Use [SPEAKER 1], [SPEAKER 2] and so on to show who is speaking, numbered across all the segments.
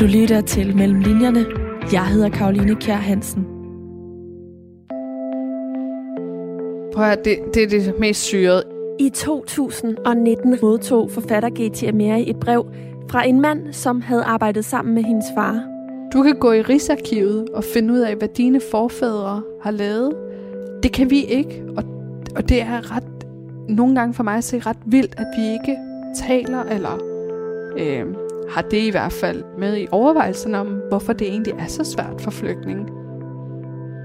[SPEAKER 1] Du lytter til Mellem Linjerne. Jeg hedder Karoline Kjær Hansen.
[SPEAKER 2] Prøv at det, det er det mest syrede.
[SPEAKER 1] I 2019 modtog forfatter G.T. Ameri et brev fra en mand, som havde arbejdet sammen med hendes far.
[SPEAKER 2] Du kan gå i Rigsarkivet og finde ud af, hvad dine forfædre har lavet. Det kan vi ikke, og, og det er ret, nogle gange for mig at se ret vildt, at vi ikke taler, eller øh, har det i hvert fald med i overvejelsen om, hvorfor det egentlig er så svært for flygtninge.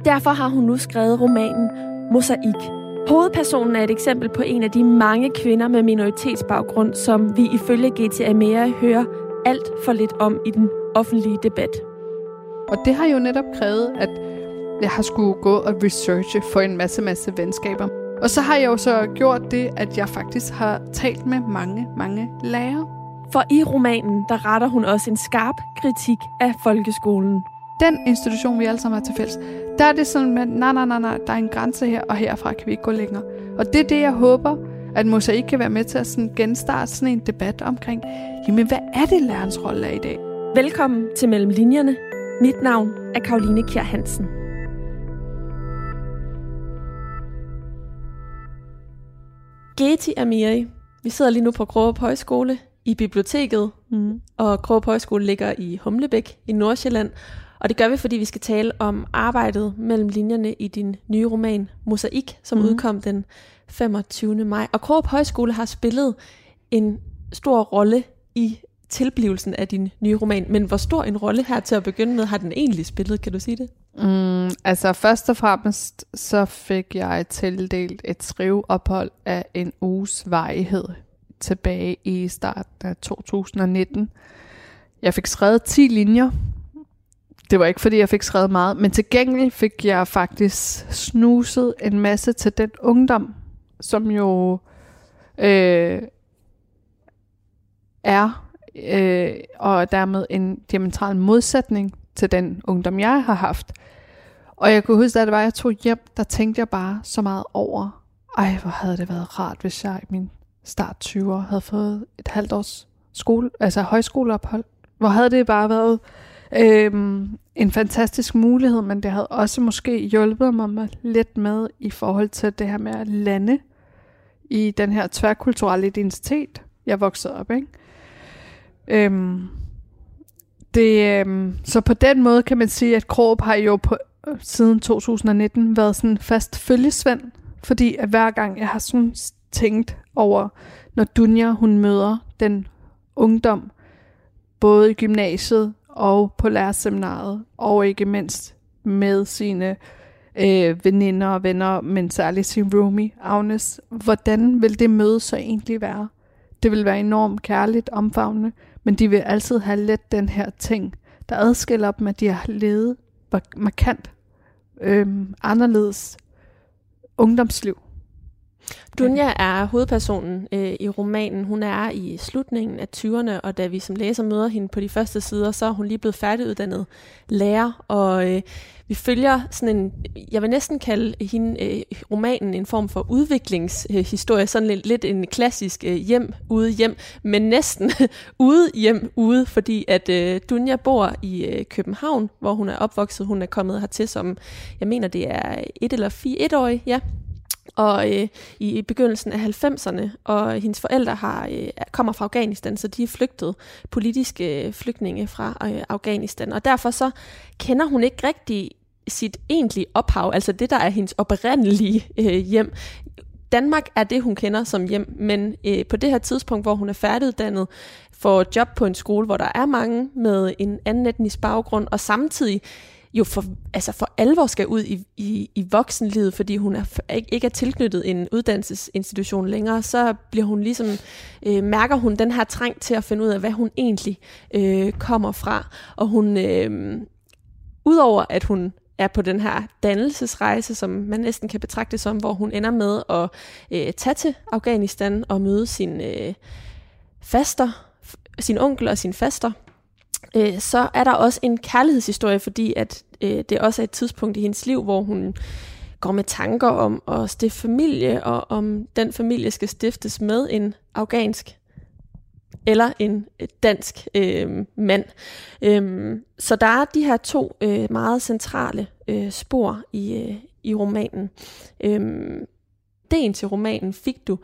[SPEAKER 1] Derfor har hun nu skrevet romanen Mosaik. Hovedpersonen er et eksempel på en af de mange kvinder med minoritetsbaggrund, som vi ifølge GT Amera hører alt for lidt om i den offentlige debat.
[SPEAKER 2] Og det har jo netop krævet, at jeg har skulle gå og researche for en masse, masse venskaber. Og så har jeg jo så gjort det, at jeg faktisk har talt med mange, mange lærere.
[SPEAKER 1] For i romanen, der retter hun også en skarp kritik af folkeskolen.
[SPEAKER 2] Den institution, vi alle sammen har til fælles, der er det sådan, at nej, nej, nej, nej, der er en grænse her, og herfra kan vi ikke gå længere. Og det er det, jeg håber, at Mosaik kan være med til at sådan genstarte sådan en debat omkring, jamen hvad er det, lærerens rolle er i dag?
[SPEAKER 1] Velkommen til Mellem Linjerne. Mit navn er Karoline Kjær Hansen. Geti Amiri. Vi sidder lige nu på Gråb Højskole i biblioteket, mm. og Gråb Højskole ligger i Humlebæk i Nordsjælland. Og det gør vi, fordi vi skal tale om arbejdet mellem linjerne i din nye roman Mosaik, som mm. udkom den 25. maj. Og Gråb Højskole har spillet en stor rolle i tilblivelsen af din nye roman. Men hvor stor en rolle her til at begynde med har den egentlig spillet? Kan du sige det?
[SPEAKER 2] Mm, altså først og fremmest så fik jeg tildelt et skriveophold af en uges varighed tilbage i starten af 2019. Jeg fik skrevet 10 linjer. Det var ikke fordi jeg fik skrevet meget, men til gengæld fik jeg faktisk snuset en masse til den ungdom, som jo øh, er øh, og dermed en diametral modsætning til den ungdom, jeg har haft. Og jeg kunne huske, at det var, jeg tog hjem, der tænkte jeg bare så meget over, ej, hvor havde det været rart, hvis jeg i min start 20'er havde fået et halvt års skole, altså højskoleophold. Hvor havde det bare været øhm, en fantastisk mulighed, men det havde også måske hjulpet mig lidt med i forhold til det her med at lande i den her tværkulturelle identitet, jeg voksede op, ikke? Øhm, det, øhm, så på den måde kan man sige, at Krob har jo på, siden 2019 været sådan fast følgesvend, fordi at hver gang jeg har sådan tænkt over, når Dunja hun møder den ungdom, både i gymnasiet og på lærerseminaret, og ikke mindst med sine øh, veninder og venner, men særligt sin roomie, Agnes. Hvordan vil det møde så egentlig være? Det vil være enormt kærligt, omfavnende, men de vil altid have let den her ting, der adskiller dem, at de har levet markant øh, anderledes ungdomsliv.
[SPEAKER 1] Dunja er hovedpersonen øh, i romanen. Hun er i slutningen af 20'erne, og da vi som læser møder hende på de første sider, så er hun lige blevet færdiguddannet lærer, og øh, vi følger sådan en, jeg vil næsten kalde hende, øh, romanen en form for udviklingshistorie, sådan lidt, lidt en klassisk øh, hjem ude hjem, men næsten ude hjem ude, fordi at øh, Dunja bor i øh, København, hvor hun er opvokset. Hun er kommet hertil som, jeg mener det er et eller fire, et år, ja, og øh, i begyndelsen af 90'erne, og hendes forældre har øh, kommer fra Afghanistan, så de er flygtet politiske øh, flygtninge fra øh, Afghanistan. Og derfor så kender hun ikke rigtig sit egentlige ophav, altså det, der er hendes oprindelige øh, hjem. Danmark er det, hun kender som hjem, men øh, på det her tidspunkt, hvor hun er færdiguddannet, får job på en skole, hvor der er mange med en anden etnisk baggrund, og samtidig jo for, altså for alvor skal ud i, i, i voksenlivet, fordi hun er, ikke er tilknyttet en uddannelsesinstitution længere, så bliver hun ligesom, øh, mærker hun den her trang til at finde ud af, hvad hun egentlig øh, kommer fra. Og hun, øh, udover at hun er på den her dannelsesrejse, som man næsten kan betragte som, hvor hun ender med at øh, tage til Afghanistan og møde sin øh, faster, sin onkel og sin faster, øh, så er der også en kærlighedshistorie, fordi at øh, det også er et tidspunkt i hendes liv, hvor hun går med tanker om at stifte familie, og om den familie skal stiftes med en afghansk eller en øh, dansk øh, mand. Øhm, så der er de her to øh, meget centrale øh, spor i, øh, i romanen. Øhm, ideen til romanen fik du,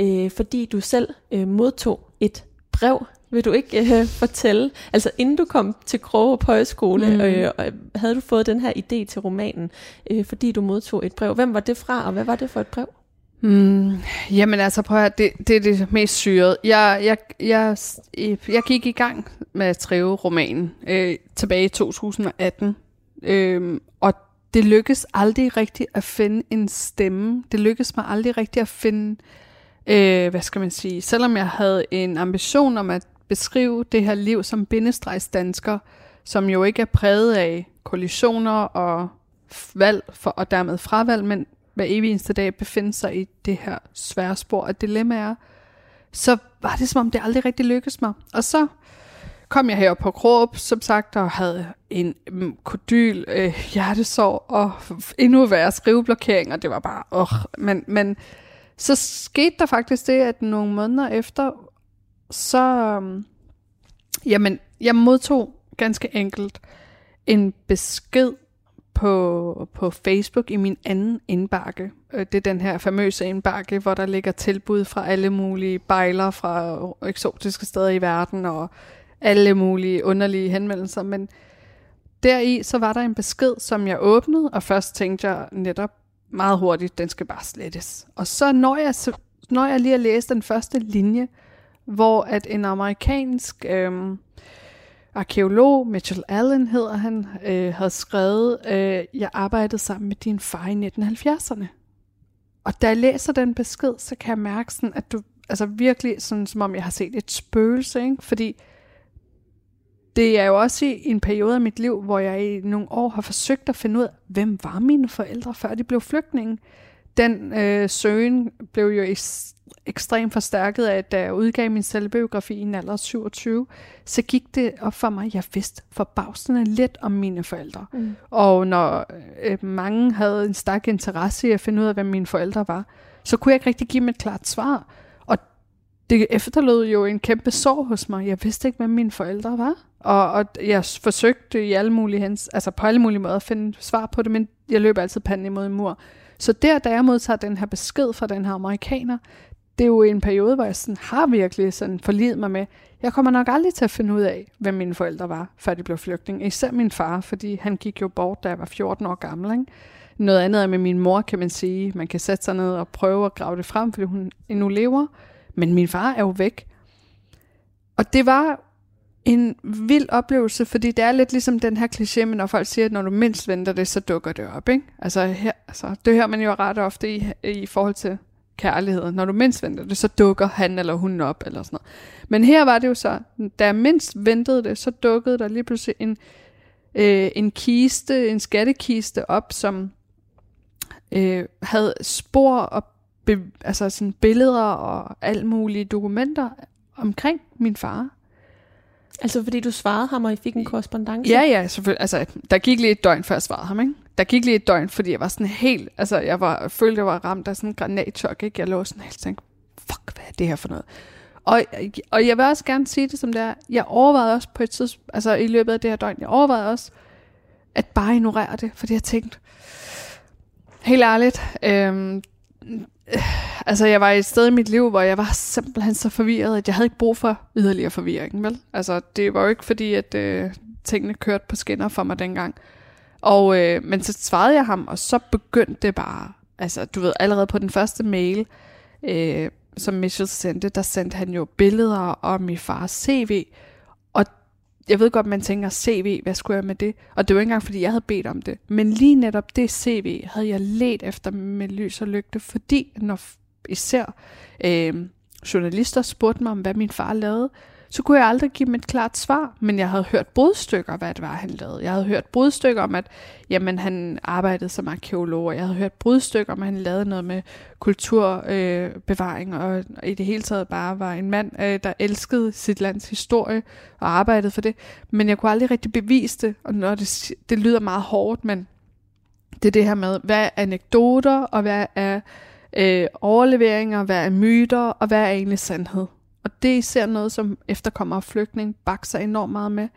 [SPEAKER 1] øh, fordi du selv øh, modtog et brev vil du ikke øh, fortælle? Altså inden du kom til Kroge på højskole, mm. øh, havde du fået den her idé til romanen, øh, fordi du modtog et brev. Hvem var det fra, og hvad var det for et brev?
[SPEAKER 2] Mm, jamen altså, prøv at det, det er det mest syrede. Jeg, jeg, jeg, jeg gik i gang med at skrive romanen øh, tilbage i 2018, øh, og det lykkedes aldrig rigtigt at finde en stemme. Det lykkedes mig aldrig rigtigt at finde, øh, hvad skal man sige, selvom jeg havde en ambition om at beskrive det her liv som bindestregsdansker, som jo ikke er præget af kollisioner og valg for, og dermed fravalg, men hver evig eneste dag befinder sig i det her svære spor af dilemmaer, så var det som om det aldrig rigtig lykkedes mig. Og så kom jeg her på Kråb, som sagt, og havde en mm, kodyl, øh, hjertesorg og endnu værre skriveblokering, og det var bare, åh, men, men så skete der faktisk det, at nogle måneder efter, så, øhm, jamen, jeg modtog ganske enkelt en besked på, på Facebook i min anden indbakke. Øh, det er den her famøse indbakke, hvor der ligger tilbud fra alle mulige bejler fra eksotiske steder i verden, og alle mulige underlige henvendelser, men deri så var der en besked, som jeg åbnede, og først tænkte jeg netop meget hurtigt, den skal bare slettes. Og så når jeg, når jeg lige at læse den første linje, hvor at en amerikansk øh, arkeolog, Mitchell Allen hedder han, øh, havde skrevet, øh, jeg arbejdede sammen med din far i 1970'erne. Og da jeg læser den besked, så kan jeg mærke sådan, at du, altså virkelig sådan, som om jeg har set et spøgelse, ikke? fordi det er jo også i en periode af mit liv, hvor jeg i nogle år har forsøgt at finde ud af, hvem var mine forældre, før de blev flygtninge. Den øh, søgen blev jo ekstremt forstærket af, at da jeg udgav min selvbiografi i en alder af 27, så gik det op for mig, at jeg vidste forbavsende lidt om mine forældre. Mm. Og når øh, mange havde en stærk interesse i at finde ud af, hvem mine forældre var, så kunne jeg ikke rigtig give dem et klart svar. Og det efterlod jo en kæmpe sorg hos mig. Jeg vidste ikke, hvem mine forældre var. Og, og jeg forsøgte i alle mulige hens, altså på alle mulige måder at finde svar på det, men jeg løb altid panden imod en mur. Så der, da jeg modtager den her besked fra den her amerikaner, det er jo en periode, hvor jeg sådan har virkelig sådan forlidet mig med, jeg kommer nok aldrig til at finde ud af, hvem mine forældre var, før de blev flygtning. Især min far, fordi han gik jo bort, da jeg var 14 år gammel. Ikke? Noget andet er med min mor, kan man sige. Man kan sætte sig ned og prøve at grave det frem, fordi hun endnu lever. Men min far er jo væk. Og det var en vild oplevelse, fordi det er lidt ligesom den her kliché, men når folk siger, at når du mindst venter det, så dukker det op. Ikke? Altså, her, altså, det hører man jo ret ofte i, i forhold til kærlighed. Når du mindst venter det, så dukker han eller hun op, eller sådan noget. Men her var det jo så, da jeg mindst ventede det, så dukkede der lige pludselig en, øh, en kiste, en skattekiste op, som øh, havde spor og be, altså sådan billeder og alt mulige dokumenter omkring min far.
[SPEAKER 1] Altså fordi du svarede ham, og I fik en korrespondence?
[SPEAKER 2] Ja, ja, selvfølgelig. Altså, der gik lige et døgn, før jeg svarede ham, ikke? Der gik lige et døgn, fordi jeg var sådan helt... Altså, jeg var, følte, jeg var ramt af sådan en granatchok, ikke? Jeg lå sådan helt tænkte, fuck, hvad er det her for noget? Og, og jeg vil også gerne sige det som det er. Jeg overvejede også på et tidspunkt, altså i løbet af det her døgn, jeg overvejede også, at bare ignorere det, fordi jeg tænkte, helt ærligt, øhm, altså jeg var et sted i mit liv, hvor jeg var simpelthen så forvirret, at jeg havde ikke brug for yderligere forvirring, vel? Altså det var jo ikke fordi, at øh, tingene kørte på skinner for mig dengang. Og, øh, men så svarede jeg ham, og så begyndte det bare, altså du ved, allerede på den første mail, øh, som Michel sendte, der sendte han jo billeder om min fars CV, jeg ved godt, man tænker, CV, hvad skulle jeg med det? Og det var ikke engang, fordi jeg havde bedt om det. Men lige netop det CV havde jeg let efter med lys og lygte, fordi når især øh, journalister spurgte mig om, hvad min far lavede, så kunne jeg aldrig give dem et klart svar, men jeg havde hørt brudstykker, hvad det var, han lavede. Jeg havde hørt brudstykker om, at jamen, han arbejdede som arkeolog, og jeg havde hørt brudstykker om, at han lavede noget med kulturbevaring, øh, og, og i det hele taget bare var en mand, øh, der elskede sit lands historie og arbejdede for det. Men jeg kunne aldrig rigtig bevise det, og når det, det lyder meget hårdt, men det er det her med, hvad er anekdoter, og hvad er øh, overleveringer, hvad er myter, og hvad er egentlig sandhed. Og det er især noget, som efterkommer og flygtning bakser enormt meget med.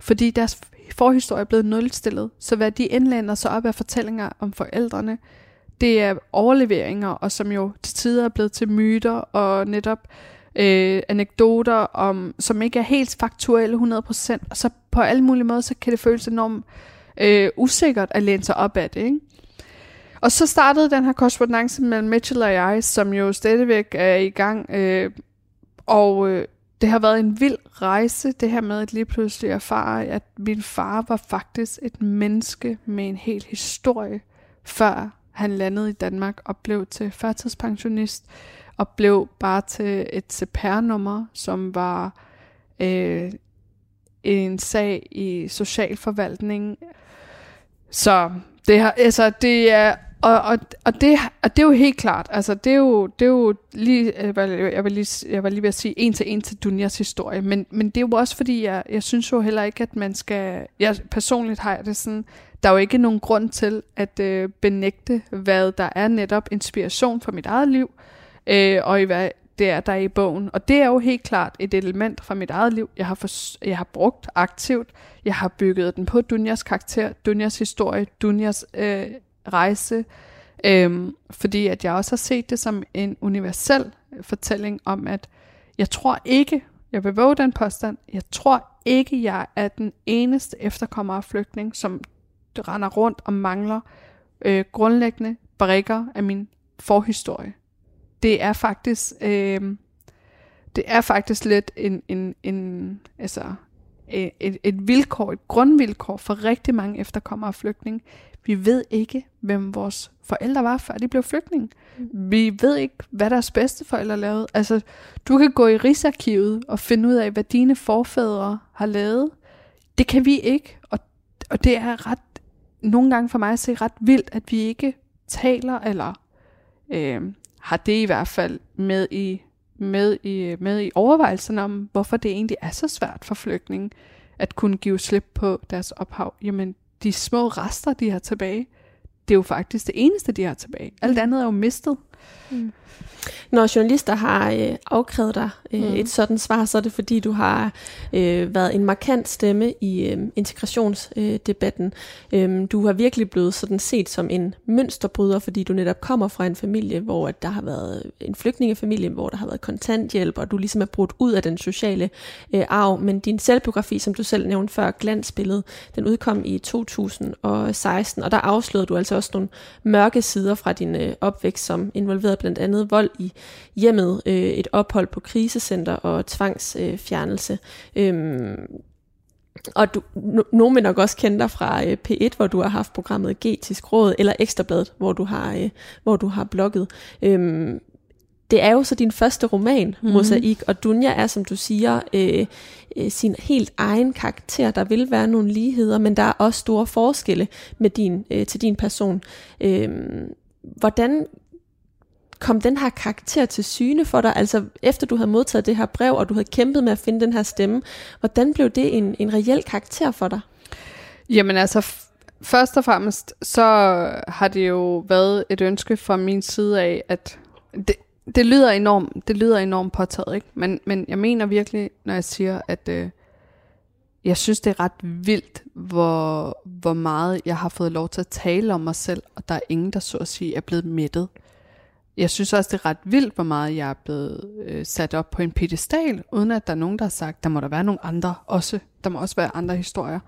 [SPEAKER 2] Fordi deres forhistorie er blevet nulstillet. Så hvad de indlænder sig op af fortællinger om forældrene, det er overleveringer, og som jo til tider er blevet til myter og netop øh, anekdoter, om, som ikke er helt faktuelle 100%. Og så på alle mulige måder, så kan det føles enormt øh, usikkert at læne sig op af det. Ikke? Og så startede den her korrespondence mellem Mitchell og jeg, som jo stadigvæk er i gang. Øh, og øh, det har været en vild rejse, det her med at lige pludselig erfare, at min far var faktisk et menneske med en hel historie, før han landede i Danmark og blev til førtidspensionist, og blev bare til et CPR-nummer, som var øh, en sag i socialforvaltningen. Så det, har, altså, det er og, og, og, det, og det er jo helt klart, altså det er jo, det er jo lige, jeg var lige, jeg var lige ved at sige en til en til Dunjas historie, men, men det er jo også fordi, jeg, jeg synes jo heller ikke, at man skal, jeg personligt har jeg det sådan, der er jo ikke nogen grund til at øh, benægte, hvad der er netop inspiration for mit eget liv, øh, og i hvad det er, der er i bogen. Og det er jo helt klart et element fra mit eget liv, jeg har, for, jeg har brugt aktivt. Jeg har bygget den på Dunjas karakter, Dunjas historie, Dunjas øh, rejse, øhm, fordi at jeg også har set det som en universel øh, fortælling om, at jeg tror ikke, jeg vil våge den påstand, jeg tror ikke, jeg er den eneste efterkommer af flygtning, som render rundt og mangler øh, grundlæggende brækker af min forhistorie. Det er faktisk, øh, det er faktisk lidt en, en, en altså, øh, et, et vilkår, et grundvilkår for rigtig mange efterkommere af flygtninge. Vi ved ikke, hvem vores forældre var, før de blev flygtninge. Mm. Vi ved ikke, hvad deres bedste forældre lavede. Altså, du kan gå i Rigsarkivet og finde ud af, hvad dine forfædre har lavet. Det kan vi ikke, og, og det er ret, nogle gange for mig at se ret vildt, at vi ikke taler, eller øh, har det i hvert fald med i, med i, med i overvejelserne om, hvorfor det egentlig er så svært for flygtninge at kunne give slip på deres ophav. Jamen, de små rester, de har tilbage, det er jo faktisk det eneste, de har tilbage. Alt mm. andet er jo mistet. Mm.
[SPEAKER 1] Når journalister har øh, afkrævet dig øh, mm. et sådan svar, så er det fordi, du har øh, været en markant stemme i øh, integrationsdebatten. Øh, du har virkelig blevet sådan set som en mønsterbryder, fordi du netop kommer fra en familie, hvor at der har været en flygtningefamilie, hvor der har været kontanthjælp, og du ligesom er brudt ud af den sociale øh, arv. Men din selvbiografi, som du selv nævnte før, Glansbillede, den udkom i 2016, og der afslørede du altså også nogle mørke sider fra din øh, opvækst, som involverede blandt andet vold i hjemmet, øh, et ophold på krisecenter og tvangsfjernelse. Øh, øhm, og du, no, nogen vil nok også kende dig fra øh, P1, hvor du har haft programmet Getisk Råd, eller Ekstrabladet, hvor du har, øh, hvor du har blogget. Øhm, det er jo så din første roman, mm-hmm. Mosaik, og Dunja er, som du siger, øh, øh, sin helt egen karakter. Der vil være nogle ligheder, men der er også store forskelle med din, øh, til din person. Øh, hvordan kom den her karakter til syne for dig? Altså efter du havde modtaget det her brev, og du havde kæmpet med at finde den her stemme, hvordan blev det en, en reel karakter for dig?
[SPEAKER 2] Jamen altså, først og fremmest, så har det jo været et ønske fra min side af, at det, det lyder enormt, det lyder enormt påtaget, ikke? Men, men jeg mener virkelig, når jeg siger, at øh, jeg synes, det er ret vildt, hvor, hvor meget jeg har fået lov til at tale om mig selv, og der er ingen, der så at sige er blevet mættet. Jeg synes også, det er ret vildt, hvor meget jeg er blevet øh, sat op på en pedestal, uden at der er nogen, der har sagt, der må der være nogle andre også. Der må også være andre historier.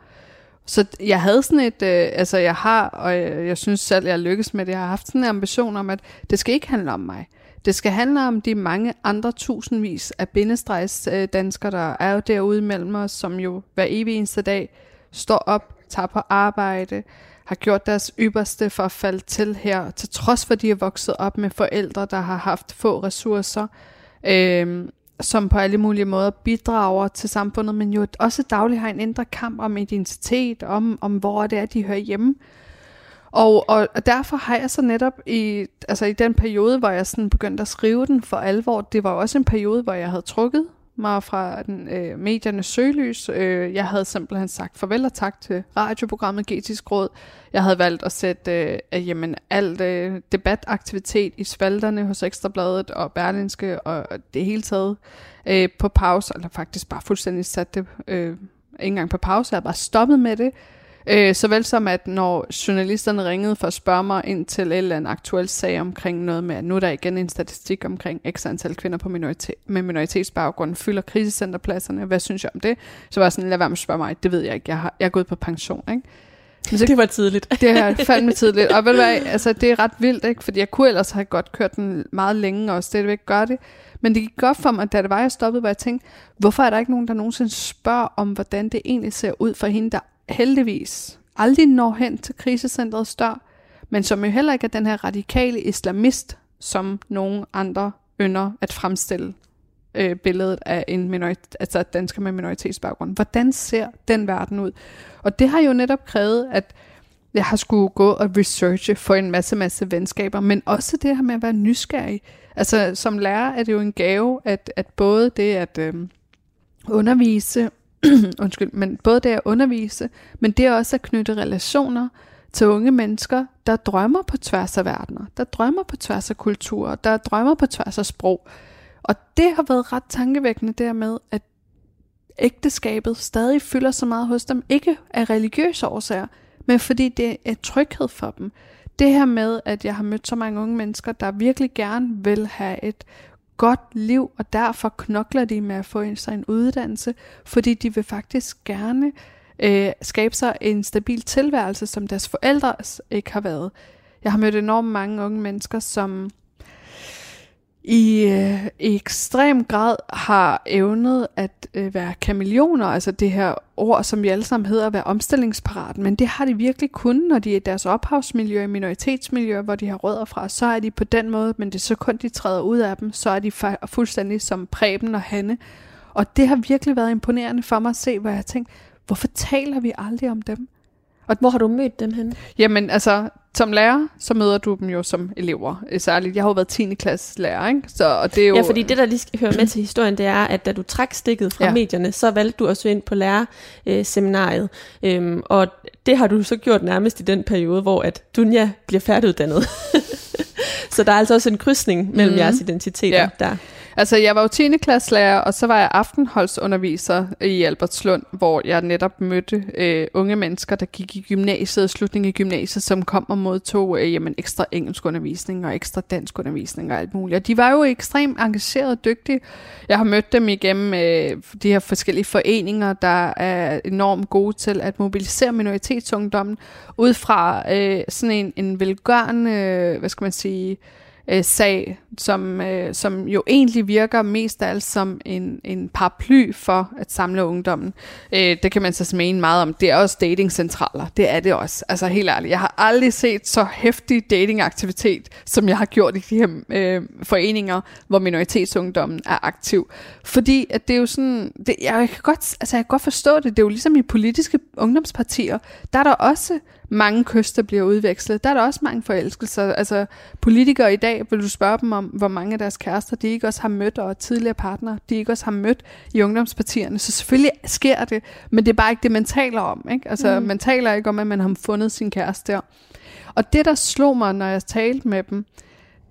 [SPEAKER 2] Så jeg havde sådan et, øh, altså jeg har, og jeg, jeg synes selv, jeg lykkes med det, jeg har haft sådan en ambition om, at det skal ikke handle om mig. Det skal handle om de mange andre tusindvis af bindestregs øh, danskere, der er jo derude mellem os, som jo hver evig eneste dag står op, tager på arbejde, har gjort deres ypperste for at falde til her, til trods for, at de er vokset op med forældre, der har haft få ressourcer, øh, som på alle mulige måder bidrager til samfundet, men jo også dagligt har en indre kamp om identitet, om, om hvor det er, de hører hjemme. Og, og, og derfor har jeg så netop i, altså i den periode, hvor jeg sådan begyndte at skrive den for alvor, det var også en periode, hvor jeg havde trukket mig fra den, øh, mediernes søgelys. Øh, jeg havde simpelthen sagt farvel og tak til radioprogrammet Getisk Råd. Jeg havde valgt at sætte øh, jamen, alt øh, debataktivitet i spalterne hos Ekstrabladet og Berlinske og det hele taget øh, på pause, eller faktisk bare fuldstændig sat det øh, ikke engang på pause, jeg havde bare stoppet med det. Øh, såvel som at når journalisterne ringede for at spørge mig ind til en eller anden aktuel sag omkring noget med, at nu er der igen en statistik omkring x antal kvinder på minoritet, med minoritetsbaggrund fylder krisecenterpladserne. Hvad synes jeg om det? Så var jeg sådan, lad være med at spørge mig. Det ved jeg ikke. Jeg, har, jeg er gået på pension, ikke?
[SPEAKER 1] Men så, det var tidligt.
[SPEAKER 2] det er fandme tidligt. Og ved du hvad, altså, det er ret vildt, ikke? fordi jeg kunne ellers have godt kørt den meget længe, og stadigvæk gøre det. Men det gik godt for mig, da det var, jeg stoppede, hvor jeg tænkte, hvorfor er der ikke nogen, der nogensinde spørger om, hvordan det egentlig ser ud for hende, der heldigvis aldrig når hen til krisecentrets dør, men som jo heller ikke er den her radikale islamist, som nogen andre ynder at fremstille øh, billedet af en minorit- altså dansker med minoritetsbaggrund. Hvordan ser den verden ud? Og det har jo netop krævet, at jeg har skulle gå og researche for en masse, masse venskaber, men også det her med at være nysgerrig. Altså som lærer er det jo en gave, at, at både det at øh, undervise undskyld, men både det at undervise, men det er også at knytte relationer til unge mennesker, der drømmer på tværs af verdener, der drømmer på tværs af kulturer, der drømmer på tværs af sprog. Og det har været ret tankevækkende dermed, at ægteskabet stadig fylder så meget hos dem, ikke af religiøse årsager, men fordi det er tryghed for dem. Det her med, at jeg har mødt så mange unge mennesker, der virkelig gerne vil have et godt liv, og derfor knokler de med at få sig en uddannelse, fordi de vil faktisk gerne øh, skabe sig en stabil tilværelse, som deres forældre ikke har været. Jeg har mødt enormt mange unge mennesker, som i, øh, i ekstrem grad har evnet at øh, være kameleoner, altså det her ord, som vi alle sammen hedder at være omstillingsparat, men det har de virkelig kun, når de er i deres ophavsmiljø, i minoritetsmiljø, hvor de har rødder fra, så er de på den måde, men det er så kun de træder ud af dem, så er de fuldstændig som Preben og Hanne. Og det har virkelig været imponerende for mig at se, hvor jeg har tænkt, hvorfor taler vi aldrig om dem?
[SPEAKER 1] Og hvor har du mødt dem hen?
[SPEAKER 2] Jamen altså, som lærer, så møder du dem jo som elever. Øh, særligt, jeg har jo været 10. klasse lærer, ikke? Så, og det er jo...
[SPEAKER 1] Ja, fordi det, der lige skal høre med til historien, det er, at da du trak stikket fra ja. medierne, så valgte du også ind på lærerseminariet. Øhm, og det har du så gjort nærmest i den periode, hvor at Dunja bliver færdiguddannet. så der er altså også en krydsning mellem mm. jeres identiteter ja. der.
[SPEAKER 2] Altså, jeg var jo 10. klasselærer, og så var jeg aftenholdsunderviser i Albertslund, hvor jeg netop mødte øh, unge mennesker, der gik i gymnasiet, slutningen i gymnasiet, som kom og modtog øh, jamen, ekstra engelsk undervisning og ekstra dansk undervisning og alt muligt. Og de var jo ekstremt engagerede og dygtige. Jeg har mødt dem igennem øh, de her forskellige foreninger, der er enormt gode til at mobilisere minoritetsungdommen ud fra øh, sådan en, en velgørende, øh, hvad skal man sige, øh, Øh, sag, som, øh, som jo egentlig virker mest af alt som en, en paraply for at samle ungdommen. Øh, det kan man så mene meget om. Det er også datingcentraler. Det er det også. Altså helt ærligt. Jeg har aldrig set så hæftig datingaktivitet, som jeg har gjort i de her øh, foreninger, hvor minoritetsungdommen er aktiv. Fordi at det er jo sådan, det, jeg, kan godt, altså jeg kan godt forstå det. Det er jo ligesom i politiske ungdomspartier. Der er der også mange kyster bliver udvekslet. Der er der også mange forelskelser. Altså politikere i dag, vil du spørge dem om, hvor mange af deres kærester, de ikke også har mødt, og tidligere partner, de ikke også har mødt i ungdomspartierne. Så selvfølgelig sker det, men det er bare ikke det, man taler om. Ikke? Altså, mm. man taler ikke om, at man har fundet sin kæreste der. Og det, der slog mig, når jeg talte med dem,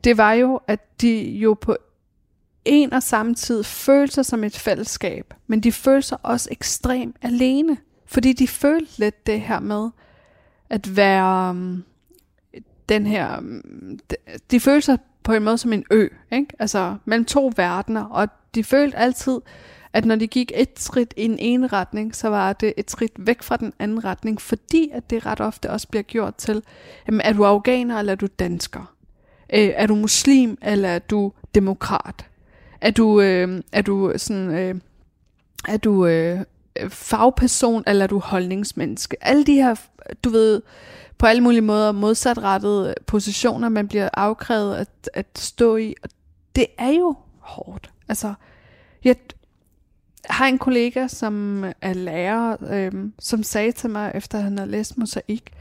[SPEAKER 2] det var jo, at de jo på en og samme tid følte sig som et fællesskab, men de følte sig også ekstremt alene, fordi de følte lidt det her med, at være um, den um, de, de følte sig på en måde som en ø, ikke? altså mellem to verdener, og de følte altid, at når de gik et skridt i en ene retning, så var det et skridt væk fra den anden retning, fordi at det ret ofte også bliver gjort til, jamen, er du afghaner eller er du dansker? Øh, er du muslim eller er du demokrat? Er du, øh, er du sådan, øh, er du øh, fagperson eller er du holdningsmenneske? Alle de her, du ved, på alle mulige måder modsatrettede positioner, man bliver afkrævet at, at stå i. Og det er jo hårdt. Altså, jeg har en kollega, som er lærer, øhm, som sagde til mig, efter han havde læst mosaik,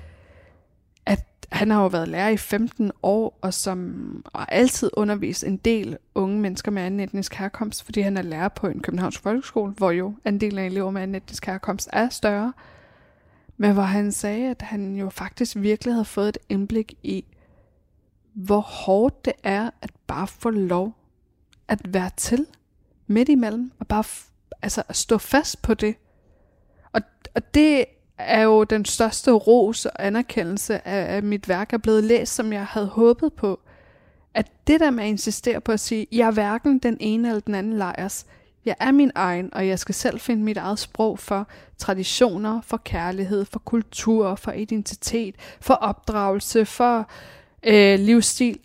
[SPEAKER 2] han har jo været lærer i 15 år, og som og altid undervist en del unge mennesker med anden etnisk herkomst, fordi han er lærer på en københavnsk folkeskole, hvor jo andelen af elever med anden etnisk herkomst er større. Men hvor han sagde, at han jo faktisk virkelig havde fået et indblik i, hvor hårdt det er at bare få lov at være til midt imellem, og bare altså, at stå fast på det. Og, og det er jo den største ros og anerkendelse af, at mit værk er blevet læst, som jeg havde håbet på. At det der med at insistere på at sige, jeg er hverken den ene eller den anden lejers, Jeg er min egen, og jeg skal selv finde mit eget sprog for traditioner, for kærlighed, for kultur, for identitet, for opdragelse, for øh, livsstil.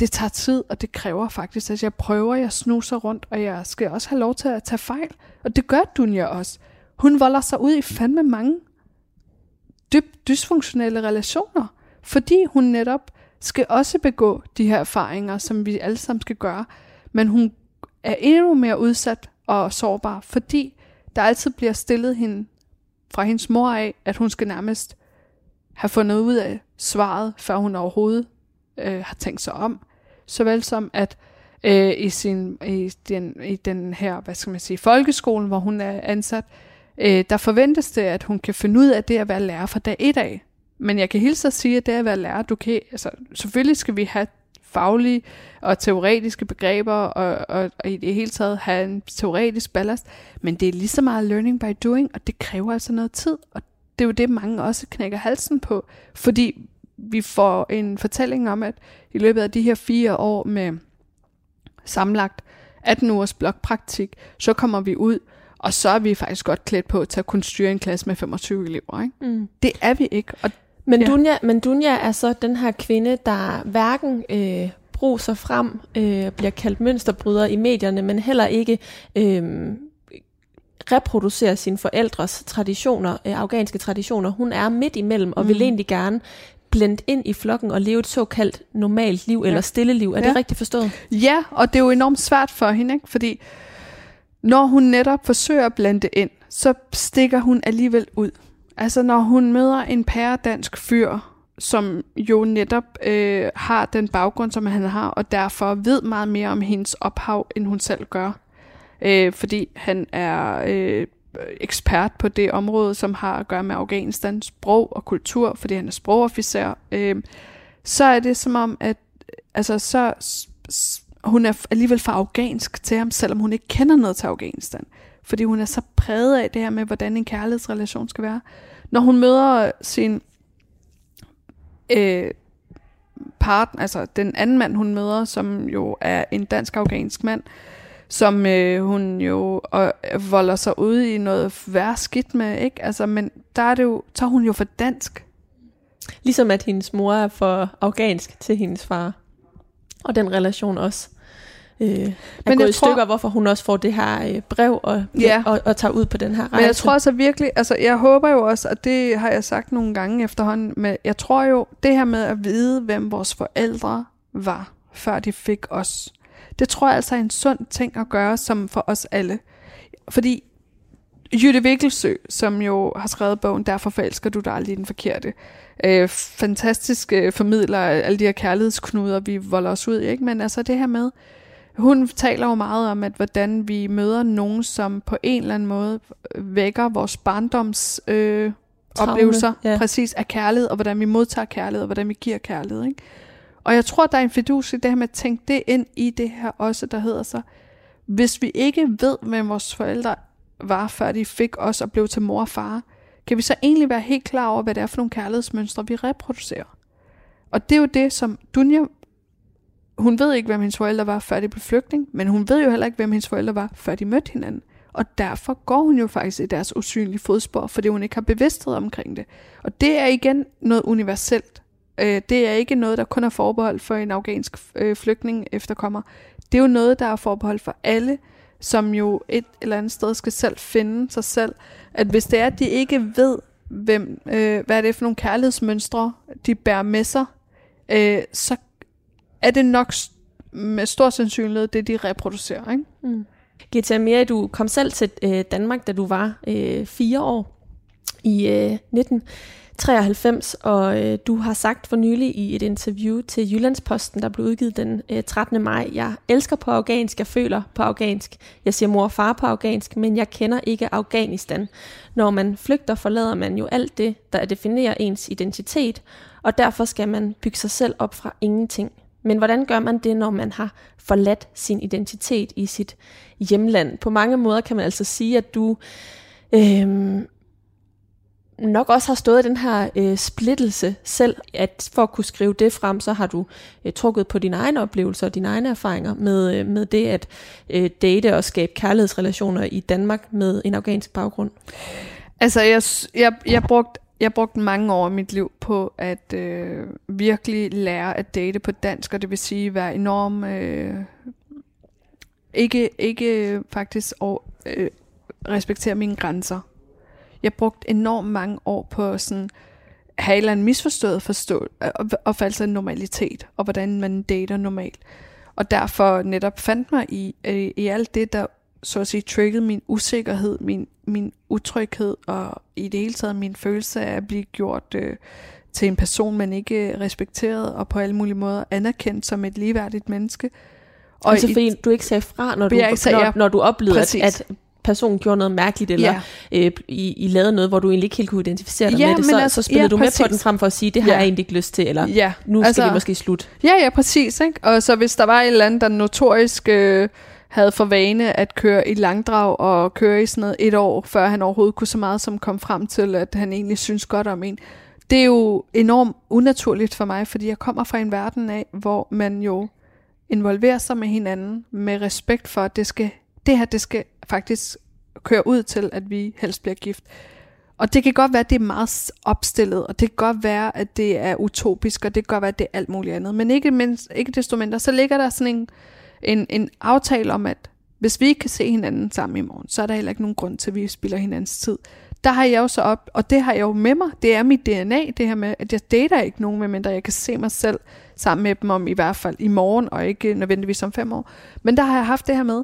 [SPEAKER 2] Det tager tid, og det kræver faktisk, at jeg prøver, jeg snuser rundt, og jeg skal også have lov til at tage fejl. Og det gør Dunja også. Hun volder sig ud i fandme mange dybt dysfunktionelle relationer, fordi hun netop skal også begå de her erfaringer, som vi alle sammen skal gøre, men hun er endnu mere udsat og sårbar, fordi der altid bliver stillet hende fra hendes mor af, at hun skal nærmest have fundet ud af svaret, før hun overhovedet øh, har tænkt sig om. Såvel som at øh, i, sin, i, den, i den her, hvad skal man sige, folkeskolen, hvor hun er ansat, øh, øh, der forventes det, at hun kan finde ud af det at være lærer fra dag 1 af. Men jeg kan hilse at sige, at det at være lærer, du kan, altså selvfølgelig skal vi have faglige og teoretiske begreber, og, og, og i det hele taget have en teoretisk ballast, men det er lige så meget learning by doing, og det kræver altså noget tid, og det er jo det, mange også knækker halsen på, fordi vi får en fortælling om, at i løbet af de her fire år med samlagt 18 ugers blokpraktik, så kommer vi ud, og så er vi faktisk godt klædt på til at kunne styre en klasse med 25 elever. Ikke? Mm. Det er vi ikke. Og,
[SPEAKER 1] men, ja. Dunja, men Dunja er så den her kvinde, der hverken øh, bruser frem, øh, bliver kaldt mønsterbryder i medierne, men heller ikke øh, reproducerer sine forældres traditioner, øh, afghanske traditioner. Hun er midt imellem og mm. vil egentlig gerne blende ind i flokken og leve et såkaldt normalt liv ja. eller stille liv. Er ja. det rigtigt forstået?
[SPEAKER 2] Ja, og det er jo enormt svært for hende, ikke? fordi når hun netop forsøger at blende ind, så stikker hun alligevel ud. Altså når hun møder en pæredansk fyr, som jo netop øh, har den baggrund, som han har, og derfor ved meget mere om hendes ophav, end hun selv gør. Øh, fordi han er øh, ekspert på det område, som har at gøre med Afghanistans sprog og kultur, fordi han er sprogofficer. Øh, så er det som om, at altså, så hun er alligevel for afghansk til ham, selvom hun ikke kender noget til Afghanistan. Fordi hun er så præget af det her med, hvordan en kærlighedsrelation skal være. Når hun møder sin øh, partner, altså den anden mand, hun møder, som jo er en dansk-afghansk mand, som øh, hun jo og, øh, volder sig ud i noget værre skidt med, ikke? Altså, men der er det jo, tager hun jo for dansk.
[SPEAKER 1] Ligesom at hendes mor er for afghansk til hendes far. Og den relation også øh, er men gået i stykker, tror, hvorfor hun også får det her øh, brev og, ja. og, og tager ud på den her rejse.
[SPEAKER 2] Men jeg tror altså virkelig, altså jeg håber jo også, og det har jeg sagt nogle gange efterhånden, men jeg tror jo, det her med at vide, hvem vores forældre var, før de fik os, det tror jeg altså er en sund ting at gøre, som for os alle. Fordi Jytte Vikkelsø, som jo har skrevet bogen, Derfor forelsker du dig aldrig den forkerte. Øh, fantastisk øh, formidler alle de her kærlighedsknuder, vi volder os ud i. Ikke? Men altså det her med, hun taler jo meget om, at hvordan vi møder nogen, som på en eller anden måde vækker vores barndoms øh, oplevelser, ja. præcis af kærlighed, og hvordan vi modtager kærlighed, og hvordan vi giver kærlighed. Ikke? Og jeg tror, der er en fidus i det her med at tænke det ind i det her også, der hedder så, hvis vi ikke ved, hvem vores forældre var, før de fik os og blev til mor og far, kan vi så egentlig være helt klar over, hvad det er for nogle kærlighedsmønstre, vi reproducerer. Og det er jo det, som Dunja hun ved ikke, hvem hendes forældre var, før de blev flygtning, men hun ved jo heller ikke, hvem hendes forældre var, før de mødte hinanden. Og derfor går hun jo faktisk i deres usynlige fodspor, fordi hun ikke har bevidsthed omkring det. Og det er igen noget universelt. Øh, det er ikke noget, der kun er forbeholdt for en afghansk øh, flygtning efterkommer. Det er jo noget, der er forbeholdt for alle, som jo et eller andet sted skal selv finde sig selv. At hvis det er, at de ikke ved, hvem, øh, hvad er det for nogle kærlighedsmønstre, de bærer med sig, øh, så er det nok med stor sandsynlighed det, de reproducerer. Ikke? Mm.
[SPEAKER 1] Gita Mere, du kom selv til øh, Danmark, da du var øh, fire år i øh, 1993, og øh, du har sagt for nylig i et interview til Jyllandsposten, der blev udgivet den øh, 13. maj, jeg elsker på afghansk, jeg føler på afghansk, jeg siger mor og far på afghansk, men jeg kender ikke Afghanistan. Når man flygter, forlader man jo alt det, der definerer ens identitet, og derfor skal man bygge sig selv op fra ingenting. Men hvordan gør man det, når man har forladt sin identitet i sit hjemland? På mange måder kan man altså sige, at du øh, nok også har stået i den her øh, splittelse selv, at for at kunne skrive det frem, så har du øh, trukket på dine egne oplevelser og dine egne erfaringer med, øh, med det at øh, date og skabe kærlighedsrelationer i Danmark med en afghansk baggrund.
[SPEAKER 2] Altså, jeg, jeg, jeg brugte jeg brugte mange år i mit liv på at øh, virkelig lære at date på dansk, og det vil sige være enorm, øh, ikke, ikke faktisk og, øh, respektere mine grænser. Jeg brugte enormt mange år på sådan have en eller anden misforstået forstå, øh, opfattelse af normalitet, og hvordan man dater normalt. Og derfor netop fandt mig i, øh, i alt det, der så at sige triggede min usikkerhed, min, min utryghed, og i det hele taget min følelse af at blive gjort øh, til en person, man ikke respekteret, og på alle mulige måder anerkendt som et ligeværdigt menneske.
[SPEAKER 1] Og altså fordi du ikke sagde fra, når du, sagde, når, når du oplevede, at, at personen gjorde noget mærkeligt, eller ja. øh, I, I lavede noget, hvor du egentlig ikke helt kunne identificere dig ja, med det, så, altså, så spillede ja, du præcis. med på den frem for at sige, det har ja. jeg egentlig ikke lyst til, eller ja. nu skal altså, vi måske slutte.
[SPEAKER 2] Ja, ja, præcis. Ikke? Og så hvis der var et eller andet, der notorisk øh, havde for vane at køre i langdrag og køre i sådan noget et år, før han overhovedet kunne så meget som kom frem til, at han egentlig synes godt om en. Det er jo enormt unaturligt for mig, fordi jeg kommer fra en verden af, hvor man jo involverer sig med hinanden med respekt for, at det, skal, det her det skal faktisk køre ud til, at vi helst bliver gift. Og det kan godt være, at det er meget opstillet, og det kan godt være, at det er utopisk, og det kan godt være, at det er alt muligt andet. Men ikke, mindst, ikke desto mindre, så ligger der sådan en, en, en aftale om, at hvis vi ikke kan se hinanden sammen i morgen, så er der heller ikke nogen grund til, at vi spiller hinandens tid. Der har jeg jo så op, og det har jeg jo med mig. Det er mit DNA, det her med, at jeg dater ikke nogen, medmindre jeg kan se mig selv sammen med dem om i hvert fald i morgen, og ikke nødvendigvis om fem år. Men der har jeg haft det her med,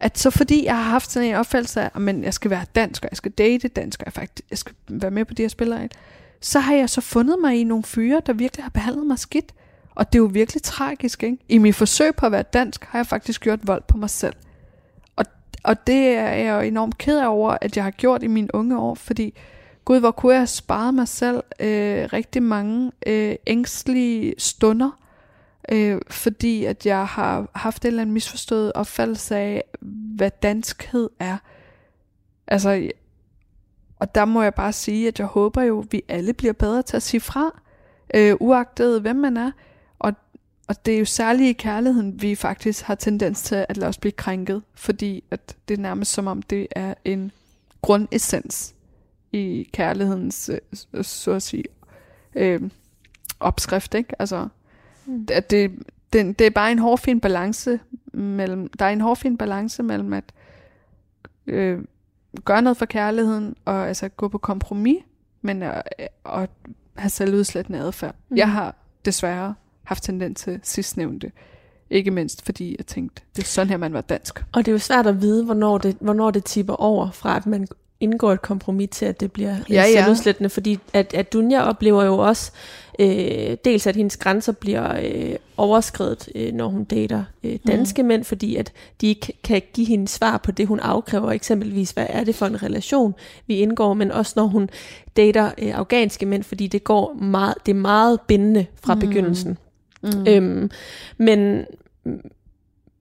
[SPEAKER 2] at så fordi jeg har haft sådan en opfattelse af, at jeg skal være dansk, og jeg skal date dansk, og jeg, faktisk, jeg skal være med på de her spillere, så har jeg så fundet mig i nogle fyre, der virkelig har behandlet mig skidt. Og det er jo virkelig tragisk, ikke? I mit forsøg på at være dansk, har jeg faktisk gjort vold på mig selv. Og, og det er jeg jo enormt ked af over, at jeg har gjort i mine unge år, fordi gud, hvor kunne jeg have sparet mig selv øh, rigtig mange øh, ængstlige stunder, øh, fordi at jeg har haft en eller anden misforstået opfattelse af, hvad danskhed er. Altså, og der må jeg bare sige, at jeg håber jo, at vi alle bliver bedre til at sige fra, øh, uagtet hvem man er. Og, det er jo særligt i kærligheden, vi faktisk har tendens til at lade os blive krænket, fordi at det er nærmest som om, det er en grundessens i kærlighedens, øh, så at sige, øh, opskrift, ikke? Altså, Mm. At det, det, det er bare en hårfin balance mellem, der er en hårfin balance mellem at øh, gøre noget for kærligheden, og altså gå på kompromis, men at, at have selvudslættende adfærd. Mm. Jeg har desværre haft tendens til sidstnævnte. Ikke mindst fordi jeg tænkte, det er sådan her, man var dansk.
[SPEAKER 1] Og det er jo svært at vide, hvornår det, hvornår det tipper over fra, at man indgår et kompromis til, at det bliver ja, ja. selvudslættende, fordi at, at Dunja oplever jo også øh, dels, at hendes grænser bliver øh, overskrevet, øh, når hun dater øh, danske mm. mænd, fordi at de ikke kan give hende svar på det, hun afkræver, eksempelvis, hvad er det for en relation, vi indgår, men også når hun dater øh, afghanske mænd, fordi det går meget, det er meget bindende fra mm. begyndelsen. Mm. Øhm, men,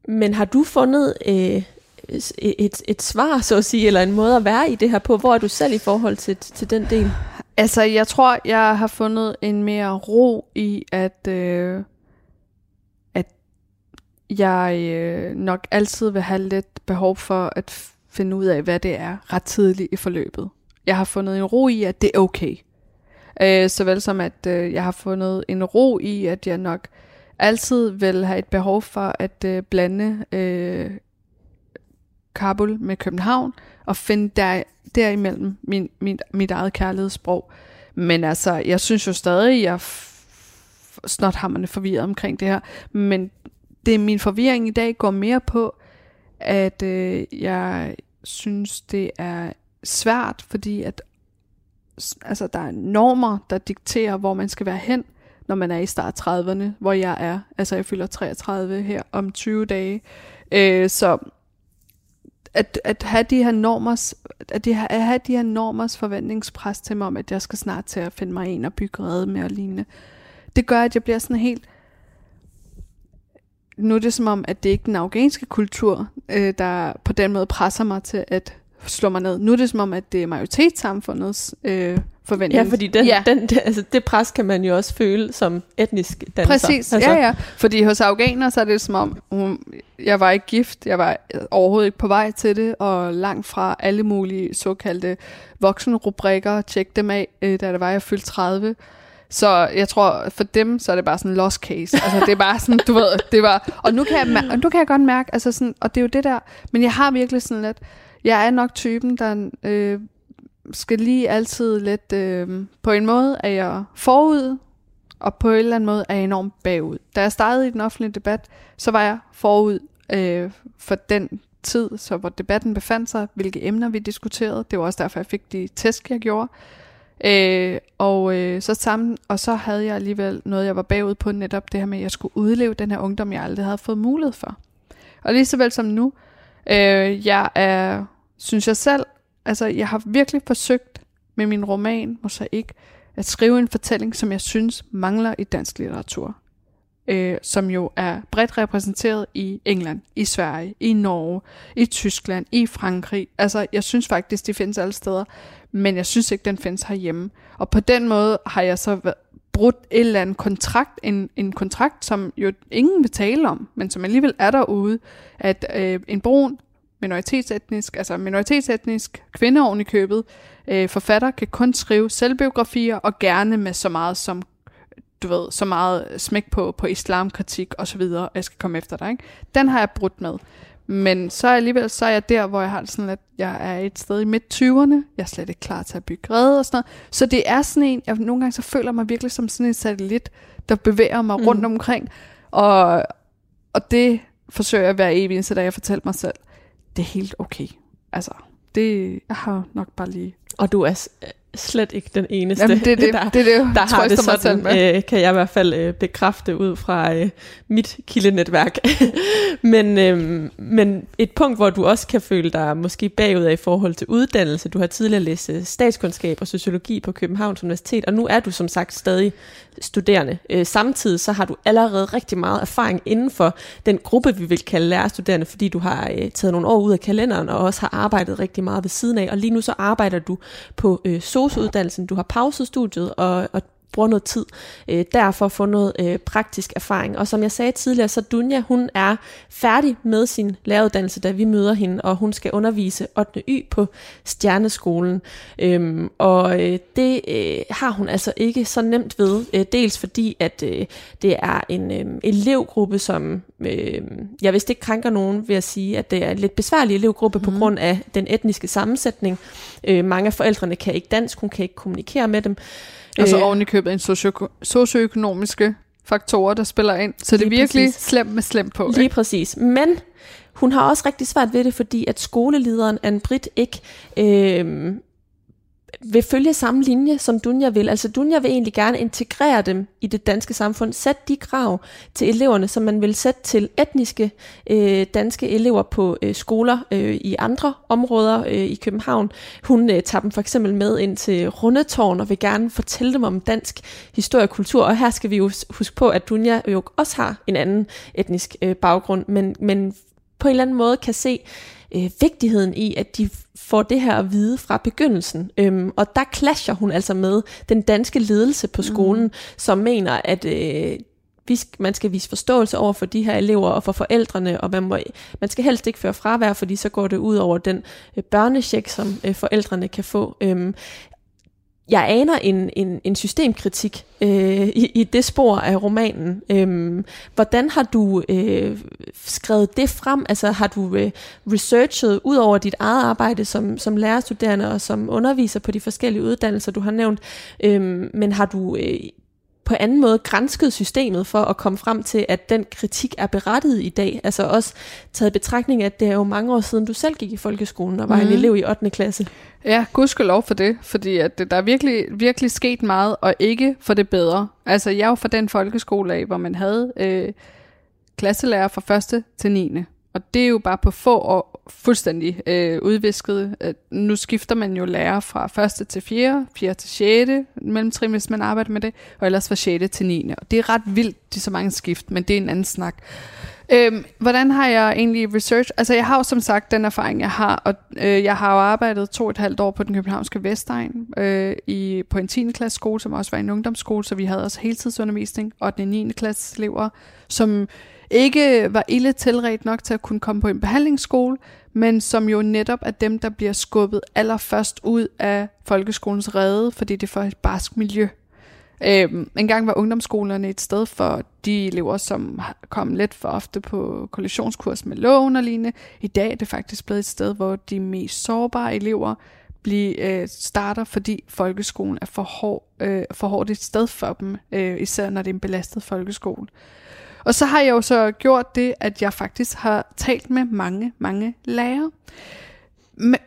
[SPEAKER 1] men har du fundet øh, et, et svar, så at sige, eller en måde at være i det her på? Hvor er du selv i forhold til, til den del?
[SPEAKER 2] Altså, jeg tror, jeg har fundet en mere ro i, at, øh, at jeg øh, nok altid vil have lidt behov for at finde ud af, hvad det er ret tidligt i forløbet. Jeg har fundet en ro i, at det er okay. Øh, såvel som at øh, jeg har fundet en ro i, at jeg nok altid vil have et behov for at øh, blande øh, Kabul med København, og finde der, derimellem min, min, mit eget kærlighedssprog. Men altså, jeg synes jo stadig, jeg snart har man forvirret omkring det her, men det min forvirring i dag går mere på, at øh, jeg synes, det er svært, fordi at altså der er normer, der dikterer, hvor man skal være hen, når man er i start 30'erne, hvor jeg er. Altså jeg fylder 33 her om 20 dage. Øh, så at, at have de her normers, at, de, at have de her normers forventningspres til mig om, at jeg skal snart til at finde mig en og bygge redde med og lignende, det gør, at jeg bliver sådan helt, nu er det som om, at det ikke er den afghanske kultur, øh, der på den måde presser mig til at slå mig ned. Nu er det som om, at det er majoritetssamfundets øh, forventning.
[SPEAKER 1] Ja, fordi den, ja. Den, det, altså, det pres kan man jo også føle som etnisk danser.
[SPEAKER 2] Præcis, altså. ja ja. Fordi hos afghaner, så er det som om, hun, jeg var ikke gift, jeg var overhovedet ikke på vej til det, og langt fra alle mulige såkaldte voksenrubrikker, tjek dem af, øh, da det var, jeg fyldte 30. Så jeg tror, for dem, så er det bare sådan en lost case. Altså, det er bare sådan, du ved, det var... Og nu kan jeg, og nu kan jeg godt mærke, altså sådan, og det er jo det der, men jeg har virkelig sådan lidt, jeg er nok typen, der øh, skal lige altid lidt, øh, på en måde er jeg forud, og på en eller anden måde er jeg enormt bagud. Da jeg startede i den offentlige debat, så var jeg forud øh, for den tid, så hvor debatten befandt sig, hvilke emner vi diskuterede. Det var også derfor, jeg fik de tæsk, jeg gjorde. Øh, og, øh, så sammen, og så havde jeg alligevel noget, jeg var bagud på, netop det her med, at jeg skulle udleve den her ungdom, jeg aldrig havde fået mulighed for. Og lige så vel som nu, øh, jeg er, synes jeg selv, altså jeg har virkelig forsøgt med min roman, Mosaik at skrive en fortælling, som jeg synes mangler i dansk litteratur. Øh, som jo er bredt repræsenteret i England, i Sverige, i Norge, i Tyskland, i Frankrig. Altså, jeg synes faktisk, de findes alle steder men jeg synes ikke, den findes herhjemme. Og på den måde har jeg så brudt et eller andet kontrakt, en, en kontrakt, som jo ingen vil tale om, men som alligevel er derude, at øh, en brun minoritetsetnisk, altså minoritetsetnisk kvinde oven i købet, øh, forfatter kan kun skrive selvbiografier, og gerne med så meget som du ved, så meget smæk på, på islamkritik og så videre, jeg skal komme efter dig, ikke? Den har jeg brudt med. Men så alligevel, så er jeg der, hvor jeg har sådan at jeg er et sted i midt-20'erne. Jeg er slet ikke klar til at bygge redde og sådan noget. Så det er sådan en, jeg nogle gange så føler mig virkelig som sådan en satellit, der bevæger mig mm. rundt omkring. Og, og det forsøger jeg at være evig så da jeg fortæller mig selv, det er helt okay. Altså, det, jeg har nok bare lige...
[SPEAKER 1] Og du er slet ikke den eneste,
[SPEAKER 2] Jamen, det, det,
[SPEAKER 1] der,
[SPEAKER 2] det, det,
[SPEAKER 1] der har det sådan, øh, kan jeg i hvert fald øh, bekræfte ud fra øh, mit kildenetværk. men, øh, men et punkt, hvor du også kan føle dig måske bagud af i forhold til uddannelse. Du har tidligere læst øh, statskundskab og sociologi på Københavns Universitet, og nu er du som sagt stadig studerende. Øh, samtidig så har du allerede rigtig meget erfaring inden for den gruppe, vi vil kalde lærerstuderende, fordi du har øh, taget nogle år ud af kalenderen og også har arbejdet rigtig meget ved siden af. Og lige nu så arbejder du på øh, SOS-uddannelsen. Du har pauset studiet og, og bruger noget tid øh, der for at få noget øh, praktisk erfaring. Og som jeg sagde tidligere, så Dunja, hun er færdig med sin læreruddannelse, da vi møder hende, og hun skal undervise 8. Y på Stjerneskolen. Øhm, og øh, det øh, har hun altså ikke så nemt ved, øh, dels fordi, at øh, det er en øh, elevgruppe, som øh, jeg vist ikke krænker nogen ved at sige, at det er en lidt besværlig elevgruppe mm. på mhm. grund af den etniske sammensætning. Øh, mange af forældrene kan ikke dansk, hun kan ikke kommunikere med dem.
[SPEAKER 2] Altså øh, oven i købet en socio- socioøkonomiske faktorer, der spiller ind. Så det er virkelig præcis. slemt med slemt på.
[SPEAKER 1] Lige ikke? præcis. Men hun har også rigtig svært ved det, fordi at skolelederen Anne Britt ikke øh, vil følge samme linje, som Dunja vil. Altså Dunja vil egentlig gerne integrere dem i det danske samfund, sætte de krav til eleverne, som man vil sætte til etniske øh, danske elever på øh, skoler øh, i andre områder øh, i København. Hun øh, tager dem for eksempel med ind til Rundetårn og vil gerne fortælle dem om dansk historie og kultur. Og her skal vi jo huske på, at Dunja jo også har en anden etnisk øh, baggrund, men, men på en eller anden måde kan se, øh, vigtigheden i, at de får det her at vide fra begyndelsen. Øhm, og der clasher hun altså med den danske ledelse på skolen, mm. som mener, at øh, vi, man skal vise forståelse over for de her elever og for forældrene, og man, må, man skal helst ikke føre fravær, fordi så går det ud over den øh, børnecheck, som øh, forældrene kan få. Øhm, jeg aner en, en, en systemkritik øh, i, i det spor af romanen. Øhm, hvordan har du øh, skrevet det frem? Altså har du øh, researchet ud over dit eget arbejde som, som lærerstuderende og som underviser på de forskellige uddannelser, du har nævnt, øhm, men har du øh, på anden måde grænsket systemet for at komme frem til, at den kritik er berettiget i dag. Altså også taget i betragtning, at det er jo mange år siden, du selv gik i folkeskolen og var mm. en elev i 8. klasse.
[SPEAKER 2] Ja, lov for det, fordi at der er virkelig, virkelig sket meget, og ikke for det bedre. Altså, jeg er jo fra den folkeskole af, hvor man havde øh, klasselærer fra første til 9. Og det er jo bare på få år fuldstændig øh, udvisket. Nu skifter man jo lærer fra første til fjerde, fjerde til sjette mellemtrin, hvis man arbejder med det, og ellers fra sjette til 9. Og det er ret vildt, de så mange skift, men det er en anden snak. Øhm, hvordan har jeg egentlig research? Altså jeg har jo som sagt den erfaring, jeg har, og øh, jeg har jo arbejdet to og et halvt år på den københavnske Vestegn øh, i, på en 10. klasse skole, som også var en ungdomsskole, så vi havde også heltidsundervisning, og den 9. klasse elever, som ikke var ille tilret nok til at kunne komme på en behandlingsskole, men som jo netop er dem, der bliver skubbet allerførst ud af folkeskolens rede, fordi det er for et barsk miljø. Øhm, en gang var ungdomsskolerne et sted for de elever, som kom lidt for ofte på kollisionskurs med loven og lignende. I dag er det faktisk blevet et sted, hvor de mest sårbare elever blive, øh, starter, fordi folkeskolen er for, hård, øh, for hårdt et sted for dem, øh, især når det er en belastet folkeskole. Og så har jeg jo så gjort det, at jeg faktisk har talt med mange, mange lærere. Men,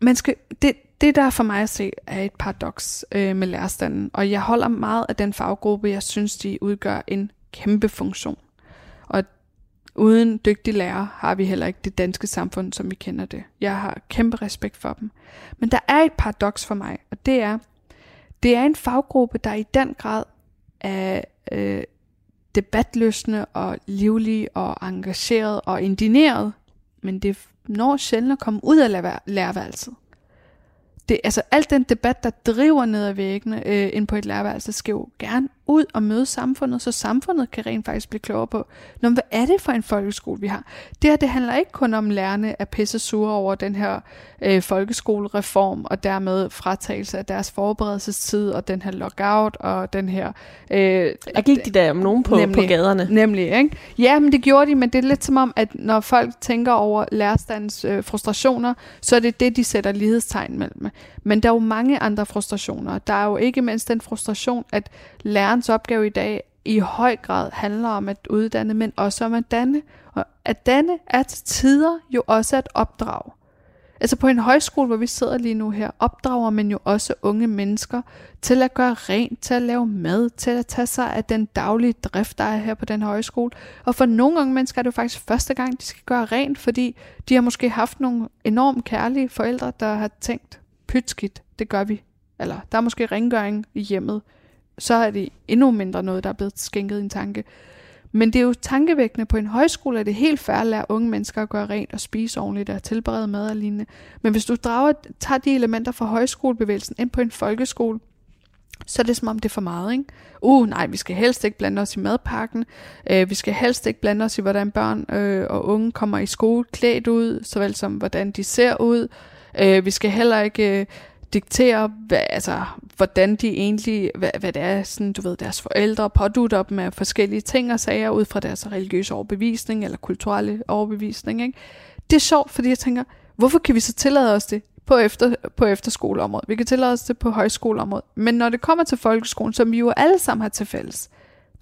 [SPEAKER 2] man skal, det, det der for mig at se er et paradoks øh, med lærerstanden, og jeg holder meget af den faggruppe, jeg synes, de udgør en kæmpe funktion. Og uden dygtige lærere har vi heller ikke det danske samfund, som vi kender det. Jeg har kæmpe respekt for dem. Men der er et paradoks for mig, og det er, det er en faggruppe, der i den grad er øh, debatløsende og livlig og engageret og indineret, men det når sjældent at komme ud af lærerværelset. Det, altså alt den debat, der driver ned ad væggene øh, ind på et lærerværelse, skal jo gerne ud og møde samfundet, så samfundet kan rent faktisk blive klogere på, Nå, hvad er det for en folkeskole, vi har? Det her, det handler ikke kun om lærerne er pisse sure over den her øh, folkeskolereform, og dermed fratagelse af deres forberedelsestid, og den her lockout, og den her...
[SPEAKER 1] Øh, der gik de der om nogen på, nemlig, på gaderne.
[SPEAKER 2] Nemlig, ikke? Ja, men det gjorde de, men det er lidt som om, at når folk tænker over lærerstandens øh, frustrationer, så er det det, de sætter lighedstegn mellem. Men der er jo mange andre frustrationer. Der er jo ikke mindst den frustration, at lærerens opgave i dag i høj grad handler om at uddanne, men også om at danne. Og at danne er til tider jo også at opdrage. Altså på en højskole, hvor vi sidder lige nu her, opdrager man jo også unge mennesker til at gøre rent, til at lave mad, til at tage sig af den daglige drift, der er her på den højskole. Og for nogle unge mennesker er det jo faktisk første gang, de skal gøre rent, fordi de har måske haft nogle enormt kærlige forældre, der har tænkt, pytskidt, det gør vi. Eller der er måske rengøring i hjemmet. Så er det endnu mindre noget, der er blevet skænket en tanke. Men det er jo tankevækkende. På en højskole er det helt færre at lære unge mennesker at gøre rent og spise ordentligt og tilberede mad og lignende. Men hvis du drager, tager de elementer fra højskolebevægelsen ind på en folkeskole, så er det som om det er for meget, ikke? Uh, nej, vi skal helst ikke blande os i madpakken. Uh, vi skal helst ikke blande os i, hvordan børn uh, og unge kommer i skole klædt ud, såvel som hvordan de ser ud. Uh, vi skal heller ikke uh, diktere, hvad, altså, hvordan de egentlig, hvad, hvad det er, sådan, du ved, deres forældre pådutter dem af forskellige ting og sager ud fra deres religiøse overbevisning eller kulturelle overbevisning. Ikke? Det er sjovt, fordi jeg tænker, hvorfor kan vi så tillade os det på, efter, på efterskoleområdet? Vi kan tillade os det på højskoleområdet. Men når det kommer til folkeskolen, som vi jo alle sammen har til fælles,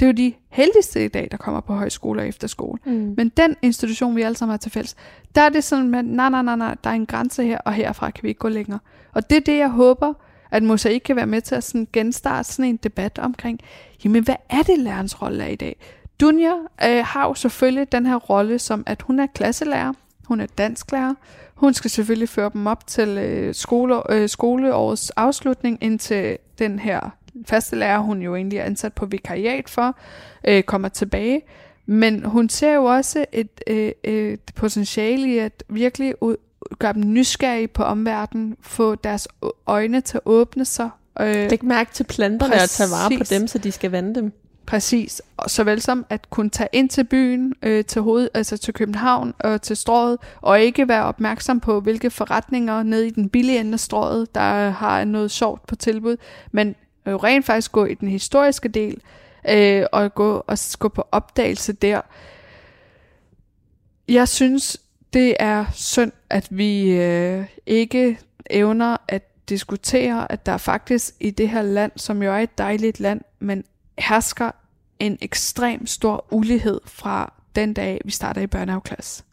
[SPEAKER 2] det er jo de heldigste i dag, der kommer på højskole og efterskole. Mm. Men den institution, vi alle sammen har til fælles, der er det sådan, at nej, nej, nej, nej, der er en grænse her, og herfra kan vi ikke gå længere. Og det er det, jeg håber, at Mosaik kan være med til at sådan genstarte sådan en debat omkring, jamen hvad er det, lærerens rolle er i dag? Dunja øh, har jo selvfølgelig den her rolle som, at hun er klasselærer, hun er dansklærer, hun skal selvfølgelig føre dem op til øh, skole, øh, skoleårets afslutning, indtil den her faste lærer, hun jo egentlig er ansat på vikariat for, øh, kommer tilbage. Men hun ser jo også et, øh, et potentiale i at virkelig gøre dem nysgerrige på omverdenen, få deres øjne til at åbne sig.
[SPEAKER 1] Øh, Læg mærke til planterne præcis. og tage vare på dem, så de skal vande dem.
[SPEAKER 2] Præcis, og såvel som at kunne tage ind til byen, øh, til, hoved, altså til København og til strået, og ikke være opmærksom på, hvilke forretninger nede i den billige ende af strået, der har noget sjovt på tilbud, men jo rent faktisk gå i den historiske del, øh, og gå, og gå på opdagelse der. Jeg synes, det er synd, at vi øh, ikke evner at diskutere, at der faktisk i det her land, som jo er et dejligt land, men hersker en ekstrem stor ulighed fra den dag, vi starter i børnehaveklasse.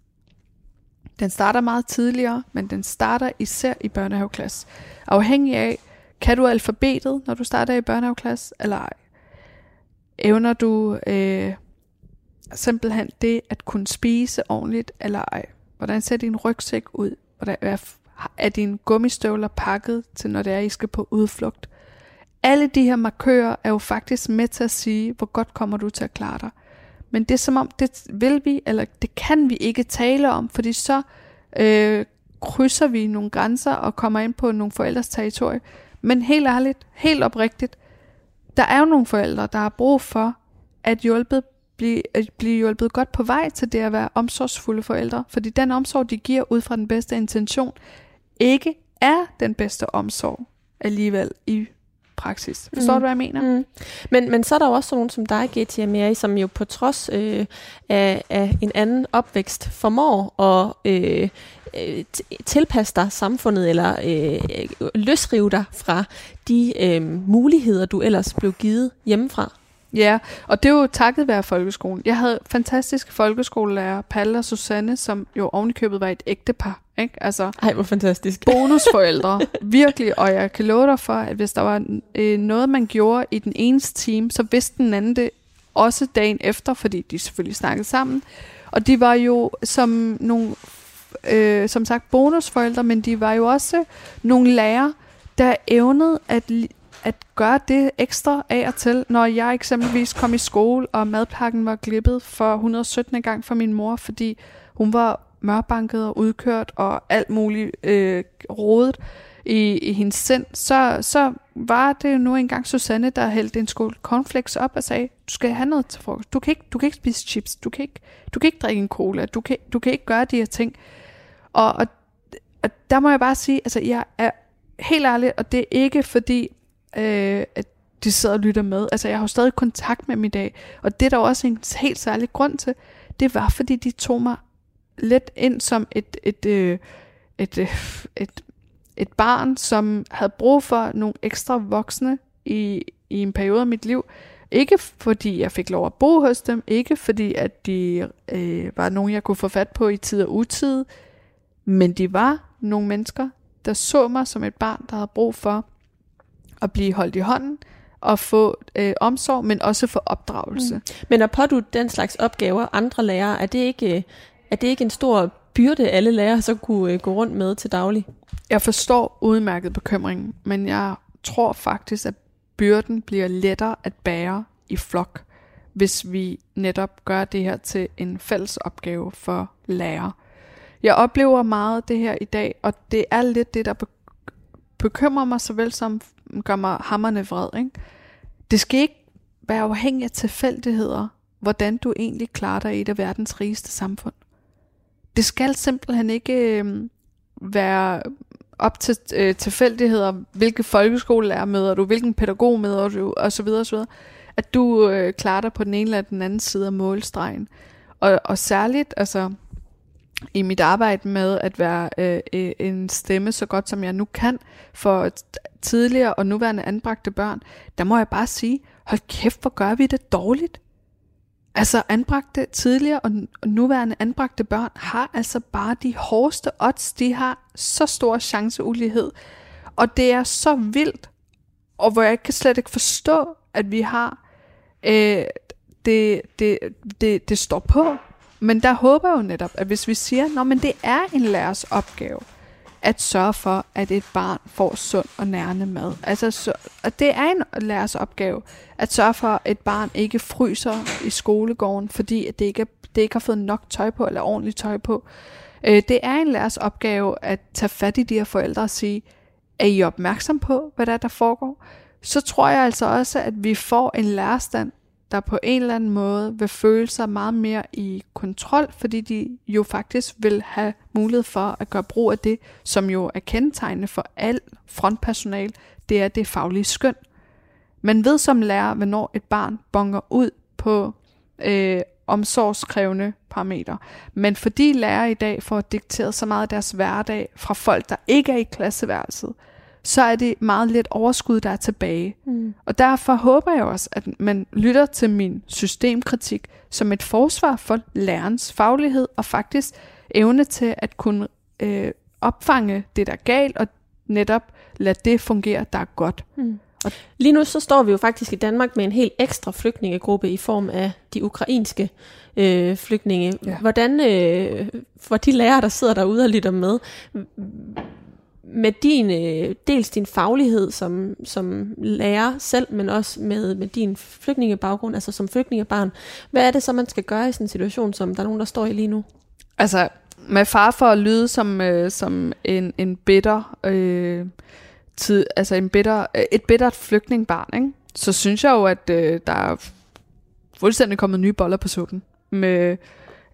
[SPEAKER 2] Den starter meget tidligere, men den starter især i børnehaveklasse. Afhængig af, kan du alfabetet, når du starter i børnehaveklasse, eller ej? Evner du øh, simpelthen det at kunne spise ordentligt, eller ej? Hvordan ser din rygsæk ud? Hvordan er, er dine gummistøvler pakket til, når det er, I skal på udflugt? Alle de her markører er jo faktisk med til at sige, hvor godt kommer du til at klare dig. Men det er som om, det vil vi, eller det kan vi ikke tale om, fordi så øh, krydser vi nogle grænser og kommer ind på nogle forældres territorie. Men helt ærligt, helt oprigtigt, der er jo nogle forældre, der har brug for at, hjulpet, blive, at blive hjulpet godt på vej til det at være omsorgsfulde forældre. Fordi den omsorg, de giver ud fra den bedste intention, ikke er den bedste omsorg alligevel i praksis. Forstår mm. du, hvad jeg mener? Mm.
[SPEAKER 1] Men, men så er der jo også nogen som dig, G.T. Mary, som jo på trods øh, af, af en anden opvækst formår at øh, øh tilpasse dig samfundet, eller øh, løsrive dig fra de øh, muligheder, du ellers blev givet hjemmefra.
[SPEAKER 2] Ja, og det er jo takket være folkeskolen. Jeg havde fantastiske folkeskolelærer, Palle og Susanne, som jo ovenikøbet var et ægtepar. Ikke? Altså,
[SPEAKER 1] Ej, hvor fantastisk.
[SPEAKER 2] bonusforældre, virkelig. Og jeg kan love dig for, at hvis der var øh, noget, man gjorde i den ene team, så vidste den anden det også dagen efter, fordi de selvfølgelig snakkede sammen. Og de var jo som nogle, øh, som sagt, bonusforældre, men de var jo også nogle lærere, der evnede at at gøre det ekstra af og til, når jeg eksempelvis kom i skole, og madpakken var glippet for 117. gang for min mor, fordi hun var mørbanket og udkørt og alt muligt øh, rodet i, i hendes sind, så, så var det jo nu engang Susanne, der hældte en skål cornflakes op og sagde, du skal have noget til frokost. Du kan ikke, du kan ikke spise chips. Du kan ikke, du kan ikke drikke en cola. Du kan, du kan ikke gøre de her ting. Og, og, og der må jeg bare sige, altså jeg er helt ærlig, og det er ikke fordi, øh, at de sidder og lytter med. Altså, jeg har jo stadig kontakt med dem i dag, og det er der også en helt særlig grund til. Det var, fordi de tog mig lidt ind som et, et, øh, et, øh, et, et barn, som havde brug for nogle ekstra voksne i, i en periode af mit liv. Ikke fordi jeg fik lov at bo hos dem, ikke fordi at de øh, var nogen, jeg kunne få fat på i tid og utid, men de var nogle mennesker, der så mig som et barn, der havde brug for at blive holdt i hånden og få øh, omsorg, men også få opdragelse. Mm.
[SPEAKER 1] Men at pådute den slags opgaver andre lærere, er det ikke, er det ikke en stor byrde, alle lærere så kunne øh, gå rundt med til daglig?
[SPEAKER 2] Jeg forstår udmærket bekymringen, men jeg tror faktisk, at byrden bliver lettere at bære i flok, hvis vi netop gør det her til en fælles opgave for lærere. Jeg oplever meget det her i dag, og det er lidt det, der bekymrer mig såvel som gør mig hammerne vred. Ikke? Det skal ikke være afhængigt af tilfældigheder, hvordan du egentlig klarer dig i et af verdens rigeste samfund. Det skal simpelthen ikke øh, være op til øh, tilfældigheder, hvilke folkeskolelærer møder du, hvilken pædagog møder du, osv. osv. At du øh, klarer dig på den ene eller den anden side af målstregen. Og, og særligt, altså, i mit arbejde med at være øh, øh, en stemme så godt som jeg nu kan for tidligere og nuværende anbragte børn, der må jeg bare sige, hold kæft, hvor gør vi det dårligt. Altså anbragte tidligere og nuværende anbragte børn har altså bare de hårdeste odds. De har så stor chanceulighed. Og det er så vildt, og hvor jeg kan slet ikke forstå, at vi har øh, det, det, det, det står på. Men der håber jeg jo netop, at hvis vi siger, at det er en lærers opgave, at sørge for, at et barn får sund og nærende mad. Altså, så, og det er en lærers opgave, at sørge for, at et barn ikke fryser i skolegården, fordi det ikke, det ikke har fået nok tøj på, eller ordentligt tøj på. Øh, det er en lærers opgave at tage fat i de her forældre og sige, er I opmærksom på, hvad der, er, der foregår? Så tror jeg altså også, at vi får en lærerstand, der på en eller anden måde vil føle sig meget mere i kontrol, fordi de jo faktisk vil have mulighed for at gøre brug af det, som jo er kendetegnende for al frontpersonal, det er det faglige skøn. Man ved som lærer, hvornår et barn bonger ud på øh, omsorgskrævende parametre. Men fordi lærere i dag får dikteret så meget af deres hverdag fra folk, der ikke er i klasseværelset, så er det meget lidt overskud, der er tilbage. Mm. Mm. Og derfor håber jeg også, at man lytter til min systemkritik som et forsvar for lærerens faglighed og faktisk evne til at kunne øh, opfange det, der er galt, og netop lade det fungere, der er godt. Mm.
[SPEAKER 1] Og lige nu så står vi jo faktisk i Danmark med en helt ekstra flygtningegruppe i form af de ukrainske øh, flygtninge. Ja. Hvordan øh, for de lærere, der sidder derude og lytter med, med din, øh, dels din faglighed som, som lærer selv, men også med, med din flygtningebaggrund, altså som flygtningebarn. Hvad er det så, man skal gøre i sådan en situation, som der er nogen, der står i lige nu?
[SPEAKER 2] Altså, med far for at lyde som, øh, som en, en bitter, øh, tid, altså en bitter, øh, et bittert flygtningbarn, ikke? så synes jeg jo, at øh, der er fuldstændig kommet nye boller på suppen med,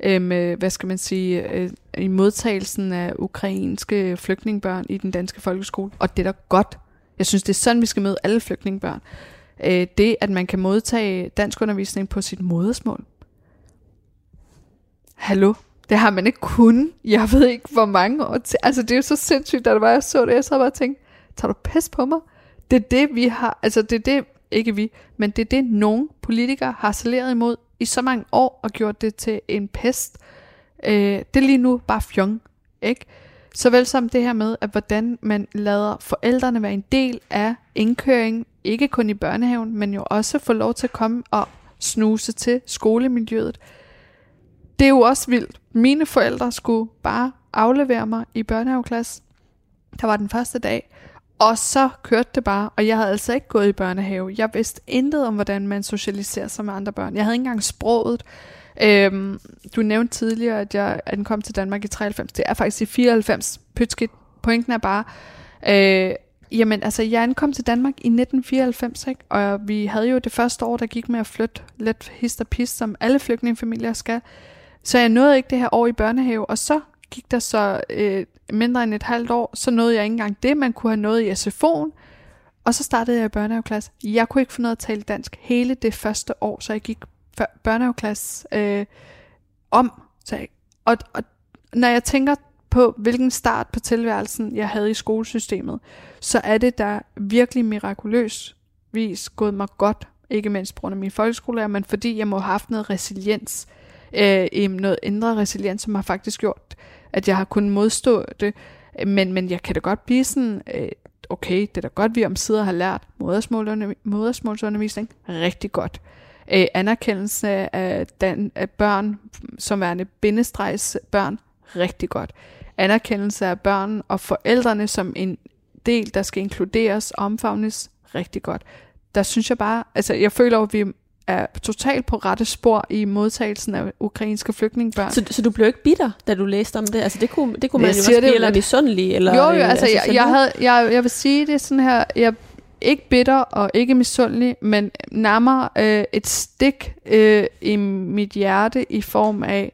[SPEAKER 2] Øhm, øh, hvad skal man sige, øh, i modtagelsen af ukrainske flygtningebørn i den danske folkeskole. Og det er da godt. Jeg synes, det er sådan, vi skal møde alle flygtningebørn. Øh, det, at man kan modtage dansk undervisning på sit modersmål. Hallo? Det har man ikke kun. Jeg ved ikke, hvor mange år til. Altså, det er jo så sindssygt, da det var, jeg så det. Jeg så bare tænkte, tager du pis på mig? Det er det, vi har, altså det er det, ikke vi, men det er det, nogle politikere har saleret imod i så mange år og gjort det til en pest. Øh, det er lige nu bare fjong, ikke? Såvel som det her med, at hvordan man lader forældrene være en del af indkøring, ikke kun i børnehaven, men jo også få lov til at komme og snuse til skolemiljøet. Det er jo også vildt. Mine forældre skulle bare aflevere mig i børnehaveklasse. Der var den første dag, og så kørte det bare, og jeg havde altså ikke gået i børnehave. Jeg vidste intet om, hvordan man socialiserer sig med andre børn. Jeg havde ikke engang sproget. Øhm, du nævnte tidligere, at jeg ankom til Danmark i 93. Det er faktisk i 94. Pytskidt. Pointen er bare, øh, jamen altså, jeg ankom til Danmark i 1994, ikke? og vi havde jo det første år, der gik med at flytte lidt hist og pis, som alle flygtningefamilier skal. Så jeg nåede ikke det her år i børnehave, og så gik der så øh, mindre end et halvt år, så nåede jeg ikke engang det, man kunne have nået i SFO'en. Og så startede jeg i børnehaveklasse. Jeg kunne ikke få noget at tale dansk hele det første år, så jeg gik børnehaveklasse øh, om. Så jeg, og, og når jeg tænker på, hvilken start på tilværelsen jeg havde i skolesystemet, så er det der virkelig mirakuløst vis gået mig godt, ikke mindst på grund af min folkeskolelærer, men fordi jeg må have haft noget resiliens, øh, noget indre resiliens, som har faktisk gjort, at jeg har kunnet modstå det. Men, men jeg kan da godt blive sådan, øh, okay, det er da godt, vi om sider har lært modersmålsundervisning rigtig godt. Øh, anerkendelse af, den, af børn, som værende bindestregsbørn rigtig godt. Anerkendelse af børn og forældrene som en del, der skal inkluderes og omfavnes, rigtig godt. Der synes jeg bare, altså jeg føler, at vi er totalt på rette spor i modtagelsen af ukrainske flygtningebørn.
[SPEAKER 1] Så, så du blev ikke bitter, da du læste om det? Altså det kunne, det kunne man jo også blive, eller misundelig? Eller,
[SPEAKER 2] jo, jo, øh, altså, altså jeg, jeg, havde, jeg, jeg vil sige det sådan her, jeg ikke bitter og ikke misundelig, men nærmere øh, et stik øh, i mit hjerte i form af,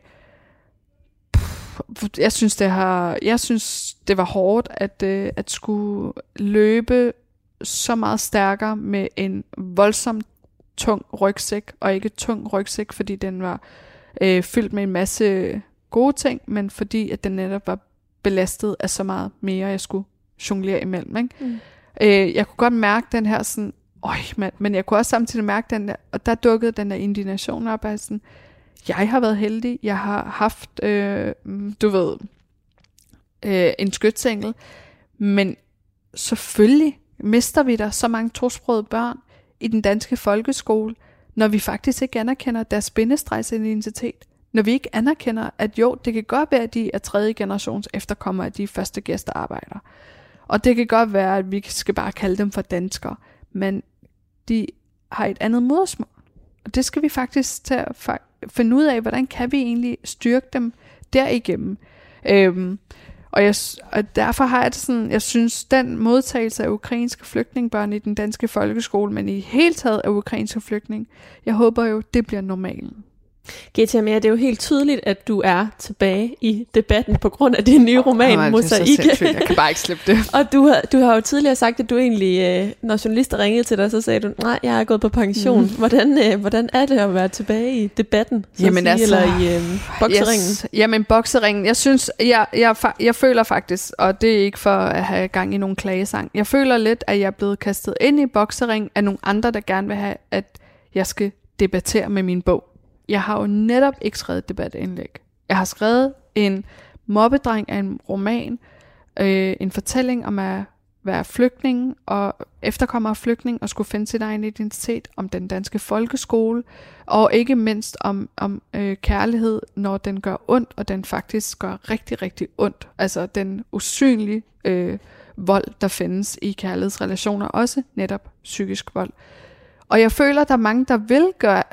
[SPEAKER 2] pff, jeg synes det har, jeg synes det var hårdt at øh, at skulle løbe så meget stærkere med en voldsomt tung rygsæk, og ikke tung rygsæk, fordi den var øh, fyldt med en masse gode ting, men fordi at den netop var belastet af så meget mere, jeg skulle jonglere imellem. Ikke? Mm. Øh, jeg kunne godt mærke den her sådan, øj mand, men jeg kunne også samtidig mærke den der, og der dukkede den der indignation op af sådan, jeg har været heldig, jeg har haft, øh, du ved, øh, en skytsengel, men selvfølgelig mister vi der så mange tosprogede børn, i den danske folkeskole, når vi faktisk ikke anerkender deres bindestregsidentitet. Når vi ikke anerkender, at jo, det kan godt være, at de er tredje generations efterkommere af de første gæstearbejdere. Og det kan godt være, at vi skal bare kalde dem for danskere. Men de har et andet modersmål. Og det skal vi faktisk tage at finde ud af, hvordan kan vi egentlig styrke dem derigennem. Øhm, og, jeg, og derfor har jeg det sådan, jeg synes, den modtagelse af ukrainske flygtningebørn i den danske folkeskole, men i hele taget af ukrainske flygtning, jeg håber jo, det bliver normalen.
[SPEAKER 1] GTMA, det er jo helt tydeligt, at du er tilbage i debatten på grund af din nye roman,
[SPEAKER 2] oh,
[SPEAKER 1] Mosaik.
[SPEAKER 2] Jeg kan bare ikke slippe det.
[SPEAKER 1] og du har, du har jo tidligere sagt, at du egentlig, øh, når journalister ringede til dig, så sagde du, nej, jeg er gået på pension. Mm. Hvordan, øh, hvordan er det at være tilbage i debatten? Så
[SPEAKER 2] jamen
[SPEAKER 1] sige,
[SPEAKER 2] altså,
[SPEAKER 1] eller i øh, bokseringen?
[SPEAKER 2] Yes, jamen bokseringen, jeg synes, jeg, jeg, jeg føler faktisk, og det er ikke for at have gang i nogle klagesang, jeg føler lidt, at jeg er blevet kastet ind i boksering af nogle andre, der gerne vil have, at jeg skal debattere med min bog jeg har jo netop ikke skrevet et debatindlæg. Jeg har skrevet en mobbedreng af en roman, øh, en fortælling om at være flygtning og efterkommer af flygtning og skulle finde sin egen identitet, om den danske folkeskole, og ikke mindst om, om øh, kærlighed, når den gør ondt, og den faktisk gør rigtig, rigtig ondt. Altså den usynlige øh, vold, der findes i kærlighedsrelationer, også netop psykisk vold. Og jeg føler, at der er mange, der vil gøre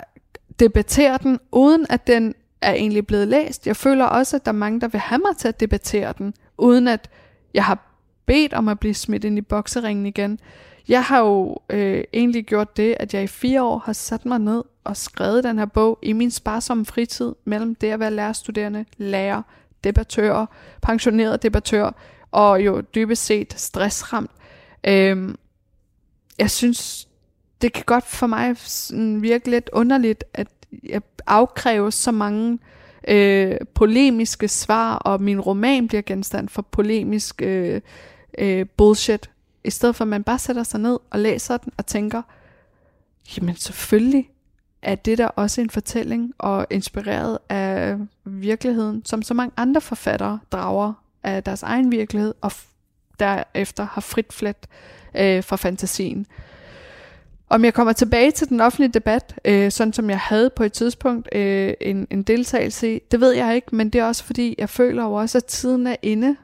[SPEAKER 2] debattere den, uden at den er egentlig blevet læst. Jeg føler også, at der er mange, der vil have mig til at debattere den, uden at jeg har bedt om at blive smidt ind i bokseringen igen. Jeg har jo øh, egentlig gjort det, at jeg i fire år har sat mig ned og skrevet den her bog i min sparsomme fritid mellem det at være lærerstuderende, lærer, debattør, pensioneret debattør og jo dybest set stressramt. Øh, jeg synes, det kan godt for mig sådan virke lidt underligt, at jeg afkræver så mange øh, polemiske svar, og min roman bliver genstand for polemisk øh, øh, bullshit, i stedet for at man bare sætter sig ned og læser den og tænker, jamen selvfølgelig er det der også en fortælling og inspireret af virkeligheden, som så mange andre forfattere drager af deres egen virkelighed og derefter har frit flet øh, fra fantasien. Om jeg kommer tilbage til den offentlige debat, øh, sådan som jeg havde på et tidspunkt øh, en, en deltagelse i, det ved jeg ikke, men det er også fordi, jeg føler jo også, at tiden er inde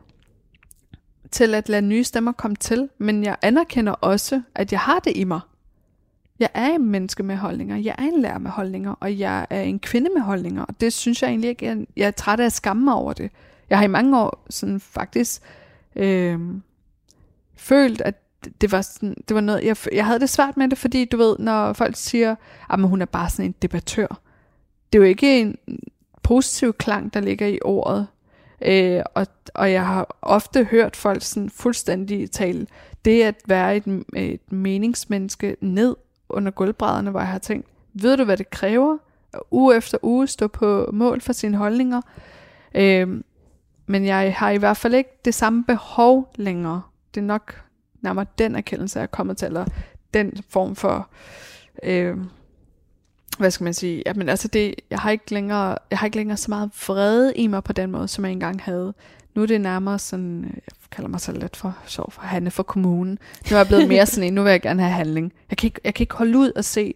[SPEAKER 2] til at lade nye stemmer komme til, men jeg anerkender også, at jeg har det i mig. Jeg er en menneske med holdninger, jeg er en lærer med holdninger, og jeg er en kvinde med holdninger, og det synes jeg egentlig ikke, jeg, jeg er træt af at skamme mig over det. Jeg har i mange år sådan faktisk øh, følt, at det var, sådan, det var noget, jeg, jeg havde det svært med det, fordi du ved, når folk siger, at hun er bare sådan en debattør. Det er jo ikke en positiv klang, der ligger i ordet. Øh, og, og jeg har ofte hørt folk sådan fuldstændig tale det at være et, et meningsmenneske ned under gulvbrædderne, hvor jeg har tænkt, ved du hvad det kræver? Uge efter uge stå på mål for sine holdninger. Øh, men jeg har i hvert fald ikke det samme behov længere. Det er nok nærmere den erkendelse, er kommet til, eller den form for, øh, hvad skal man sige, jamen altså det, jeg har ikke længere, jeg har ikke længere så meget vrede i mig på den måde, som jeg engang havde. Nu er det nærmere sådan, jeg kalder mig så lidt for sjov for Hanne for kommunen. Nu er jeg blevet mere sådan en, nu vil jeg gerne have handling. Jeg kan ikke, jeg kan ikke holde ud at se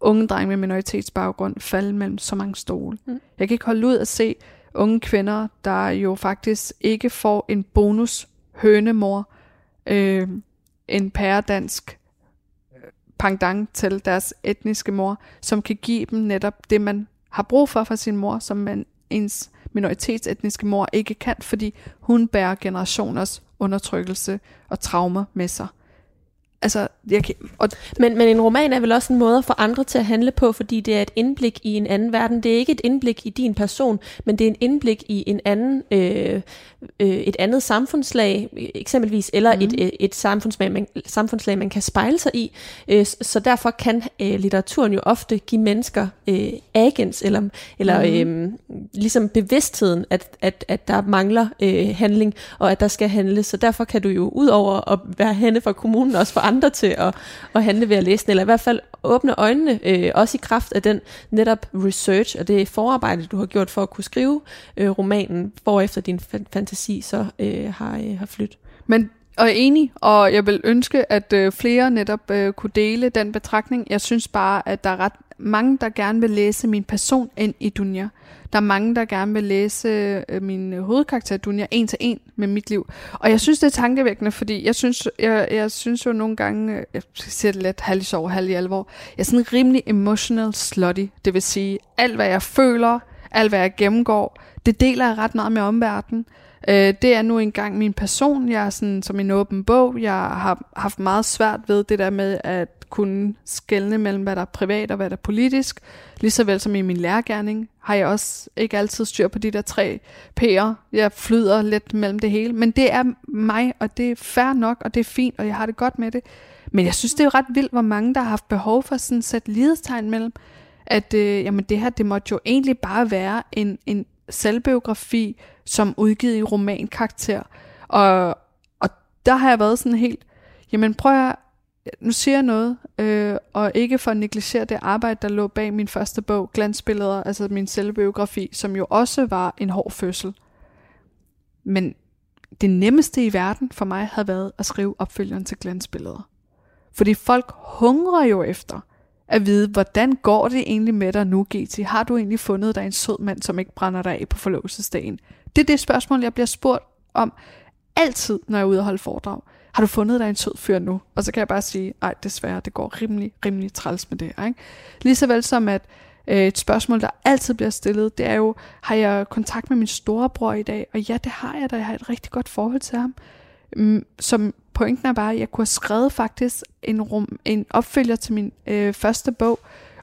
[SPEAKER 2] unge drenge med minoritetsbaggrund falde mellem så mange stole. Mm. Jeg kan ikke holde ud at se unge kvinder, der jo faktisk ikke får en bonus hønemor, øh, en pæredansk pangdang til deres etniske mor, som kan give dem netop det, man har brug for fra sin mor, som man ens minoritetsetniske mor ikke kan, fordi hun bærer generationers undertrykkelse og traumer med sig. Altså, jeg kan, og
[SPEAKER 1] men, men en roman er vel også en måde at få andre til at handle på, fordi det er et indblik i en anden verden. Det er ikke et indblik i din person, men det er en indblik i en anden, øh, øh, et andet samfundslag, eksempelvis, eller mm. et, et, et samfundslag, man, samfundslag, man kan spejle sig i. Øh, så derfor kan øh, litteraturen jo ofte give mennesker øh, agens, eller, eller mm. øh, ligesom bevidstheden, at, at, at der mangler øh, handling, og at der skal handles. Så derfor kan du jo, ud over at være henne for kommunen, også for andre til at, at handle ved at læse den, eller i hvert fald åbne øjnene, øh, også i kraft af den netop research og det forarbejde, du har gjort for at kunne skrive øh, romanen, efter din fantasi så øh, har, øh, har flyttet.
[SPEAKER 2] Men og er enig, og jeg vil ønske, at øh, flere netop øh, kunne dele den betragtning. Jeg synes bare, at der er ret mange, der gerne vil læse min person ind i Dunja. Der er mange, der gerne vil læse øh, min hovedkarakter Dunja en til en med mit liv. Og jeg synes, det er tankevækkende, fordi jeg synes, jeg, jeg synes jo nogle gange, øh, jeg siger det lidt halv i sov, halv i alvor, jeg er sådan rimelig emotional slutty. Det vil sige, alt hvad jeg føler, alt hvad jeg gennemgår, det deler jeg ret meget med omverdenen. Øh, det er nu engang min person. Jeg er sådan som en åben bog. Jeg har haft meget svært ved det der med at kunne skelne mellem, hvad der er privat og hvad der er politisk. Ligesåvel som i min lærergærning har jeg også ikke altid styr på de der tre P'er. Jeg flyder lidt mellem det hele. Men det er mig, og det er fair nok, og det er fint, og jeg har det godt med det. Men jeg synes, det er jo ret vildt, hvor mange, der har haft behov for sådan at sætte lidestegn mellem, at øh, jamen det her, det måtte jo egentlig bare være en, en selvbiografi, som udgivet i romankarakter. Og, og der har jeg været sådan helt, jamen prøv at, nu siger jeg noget, øh, og ikke for at negligere det arbejde, der lå bag min første bog, Glansbilleder, altså min selvbiografi, som jo også var en hård fødsel. Men det nemmeste i verden for mig havde været at skrive opfølgeren til Glansbilleder. Fordi folk hungrer jo efter at vide, hvordan går det egentlig med dig nu, GT? Har du egentlig fundet dig en sød mand, som ikke brænder dig af på forlovelsesdagen? Det er det spørgsmål, jeg bliver spurgt om altid, når jeg er ude og holde foredrag. Har du fundet dig en sød fyr nu? Og så kan jeg bare sige, ej desværre, det går rimelig, rimelig træls med det. Ikke? Lige så vel som at øh, et spørgsmål, der altid bliver stillet, det er jo, har jeg kontakt med min storebror i dag? Og ja, det har jeg da. Jeg har et rigtig godt forhold til ham. Mm, som pointen er bare, at jeg kunne have skrevet faktisk en, rum, en opfølger til min øh, første bog,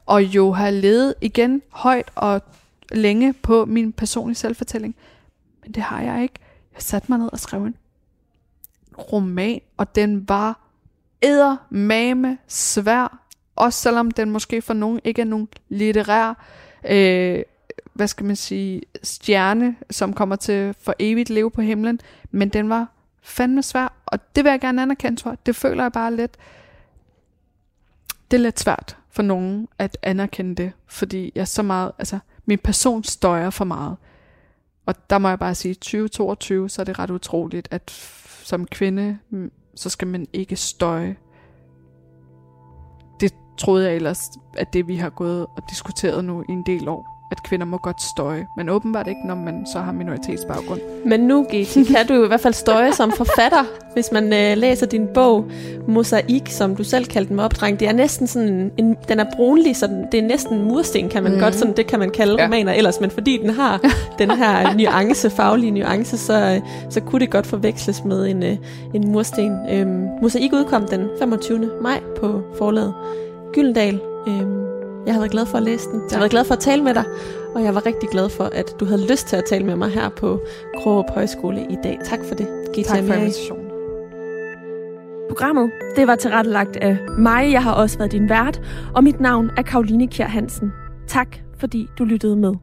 [SPEAKER 2] og jo har levet igen højt og længe på min personlige selvfortælling. Men det har jeg ikke. Jeg satte mig ned og skrev en roman, og den var mame svær, også selvom den måske for nogen ikke er nogen litterær, øh, hvad skal man sige, stjerne, som kommer til for evigt leve på himlen, men den var fandme svær, og det vil jeg gerne anerkende, tror jeg. Det føler jeg bare lidt, det er lidt svært for nogen at anerkende det, fordi jeg så meget, altså min person støjer for meget. Og der må jeg bare sige, 2022, så er det ret utroligt, at som kvinde, mm, så skal man ikke støje. Det troede jeg ellers, at det vi har gået og diskuteret nu i en del år at kvinder må godt støje, men åbenbart ikke, når man så har minoritetsbaggrund.
[SPEAKER 1] Men nu, Giti, kan du i hvert fald støje som forfatter, hvis man øh, læser din bog, Mosaik, som du selv kaldte den med opdreng. Det er næsten sådan, en, den er brunlig, så den, det er næsten mursten, kan man mm. godt, sådan, det kan man kalde ja. romaner ellers, men fordi den har den her nuance, faglige nuance, så, så kunne det godt forveksles med en, øh, en mursten. Øhm, Mosaik udkom den 25. maj på forlaget Gyldendal. Øhm, jeg har været glad for at læse den. Jeg har været glad for at tale med dig, og jeg var rigtig glad for, at du havde lyst til at tale med mig her på Krogerup Højskole i dag. Tak for det.
[SPEAKER 2] GTA tak for invitationen.
[SPEAKER 1] Programmet det var tilrettelagt af mig. Jeg har også været din vært, og mit navn er Karoline Kjær Hansen. Tak fordi du lyttede med.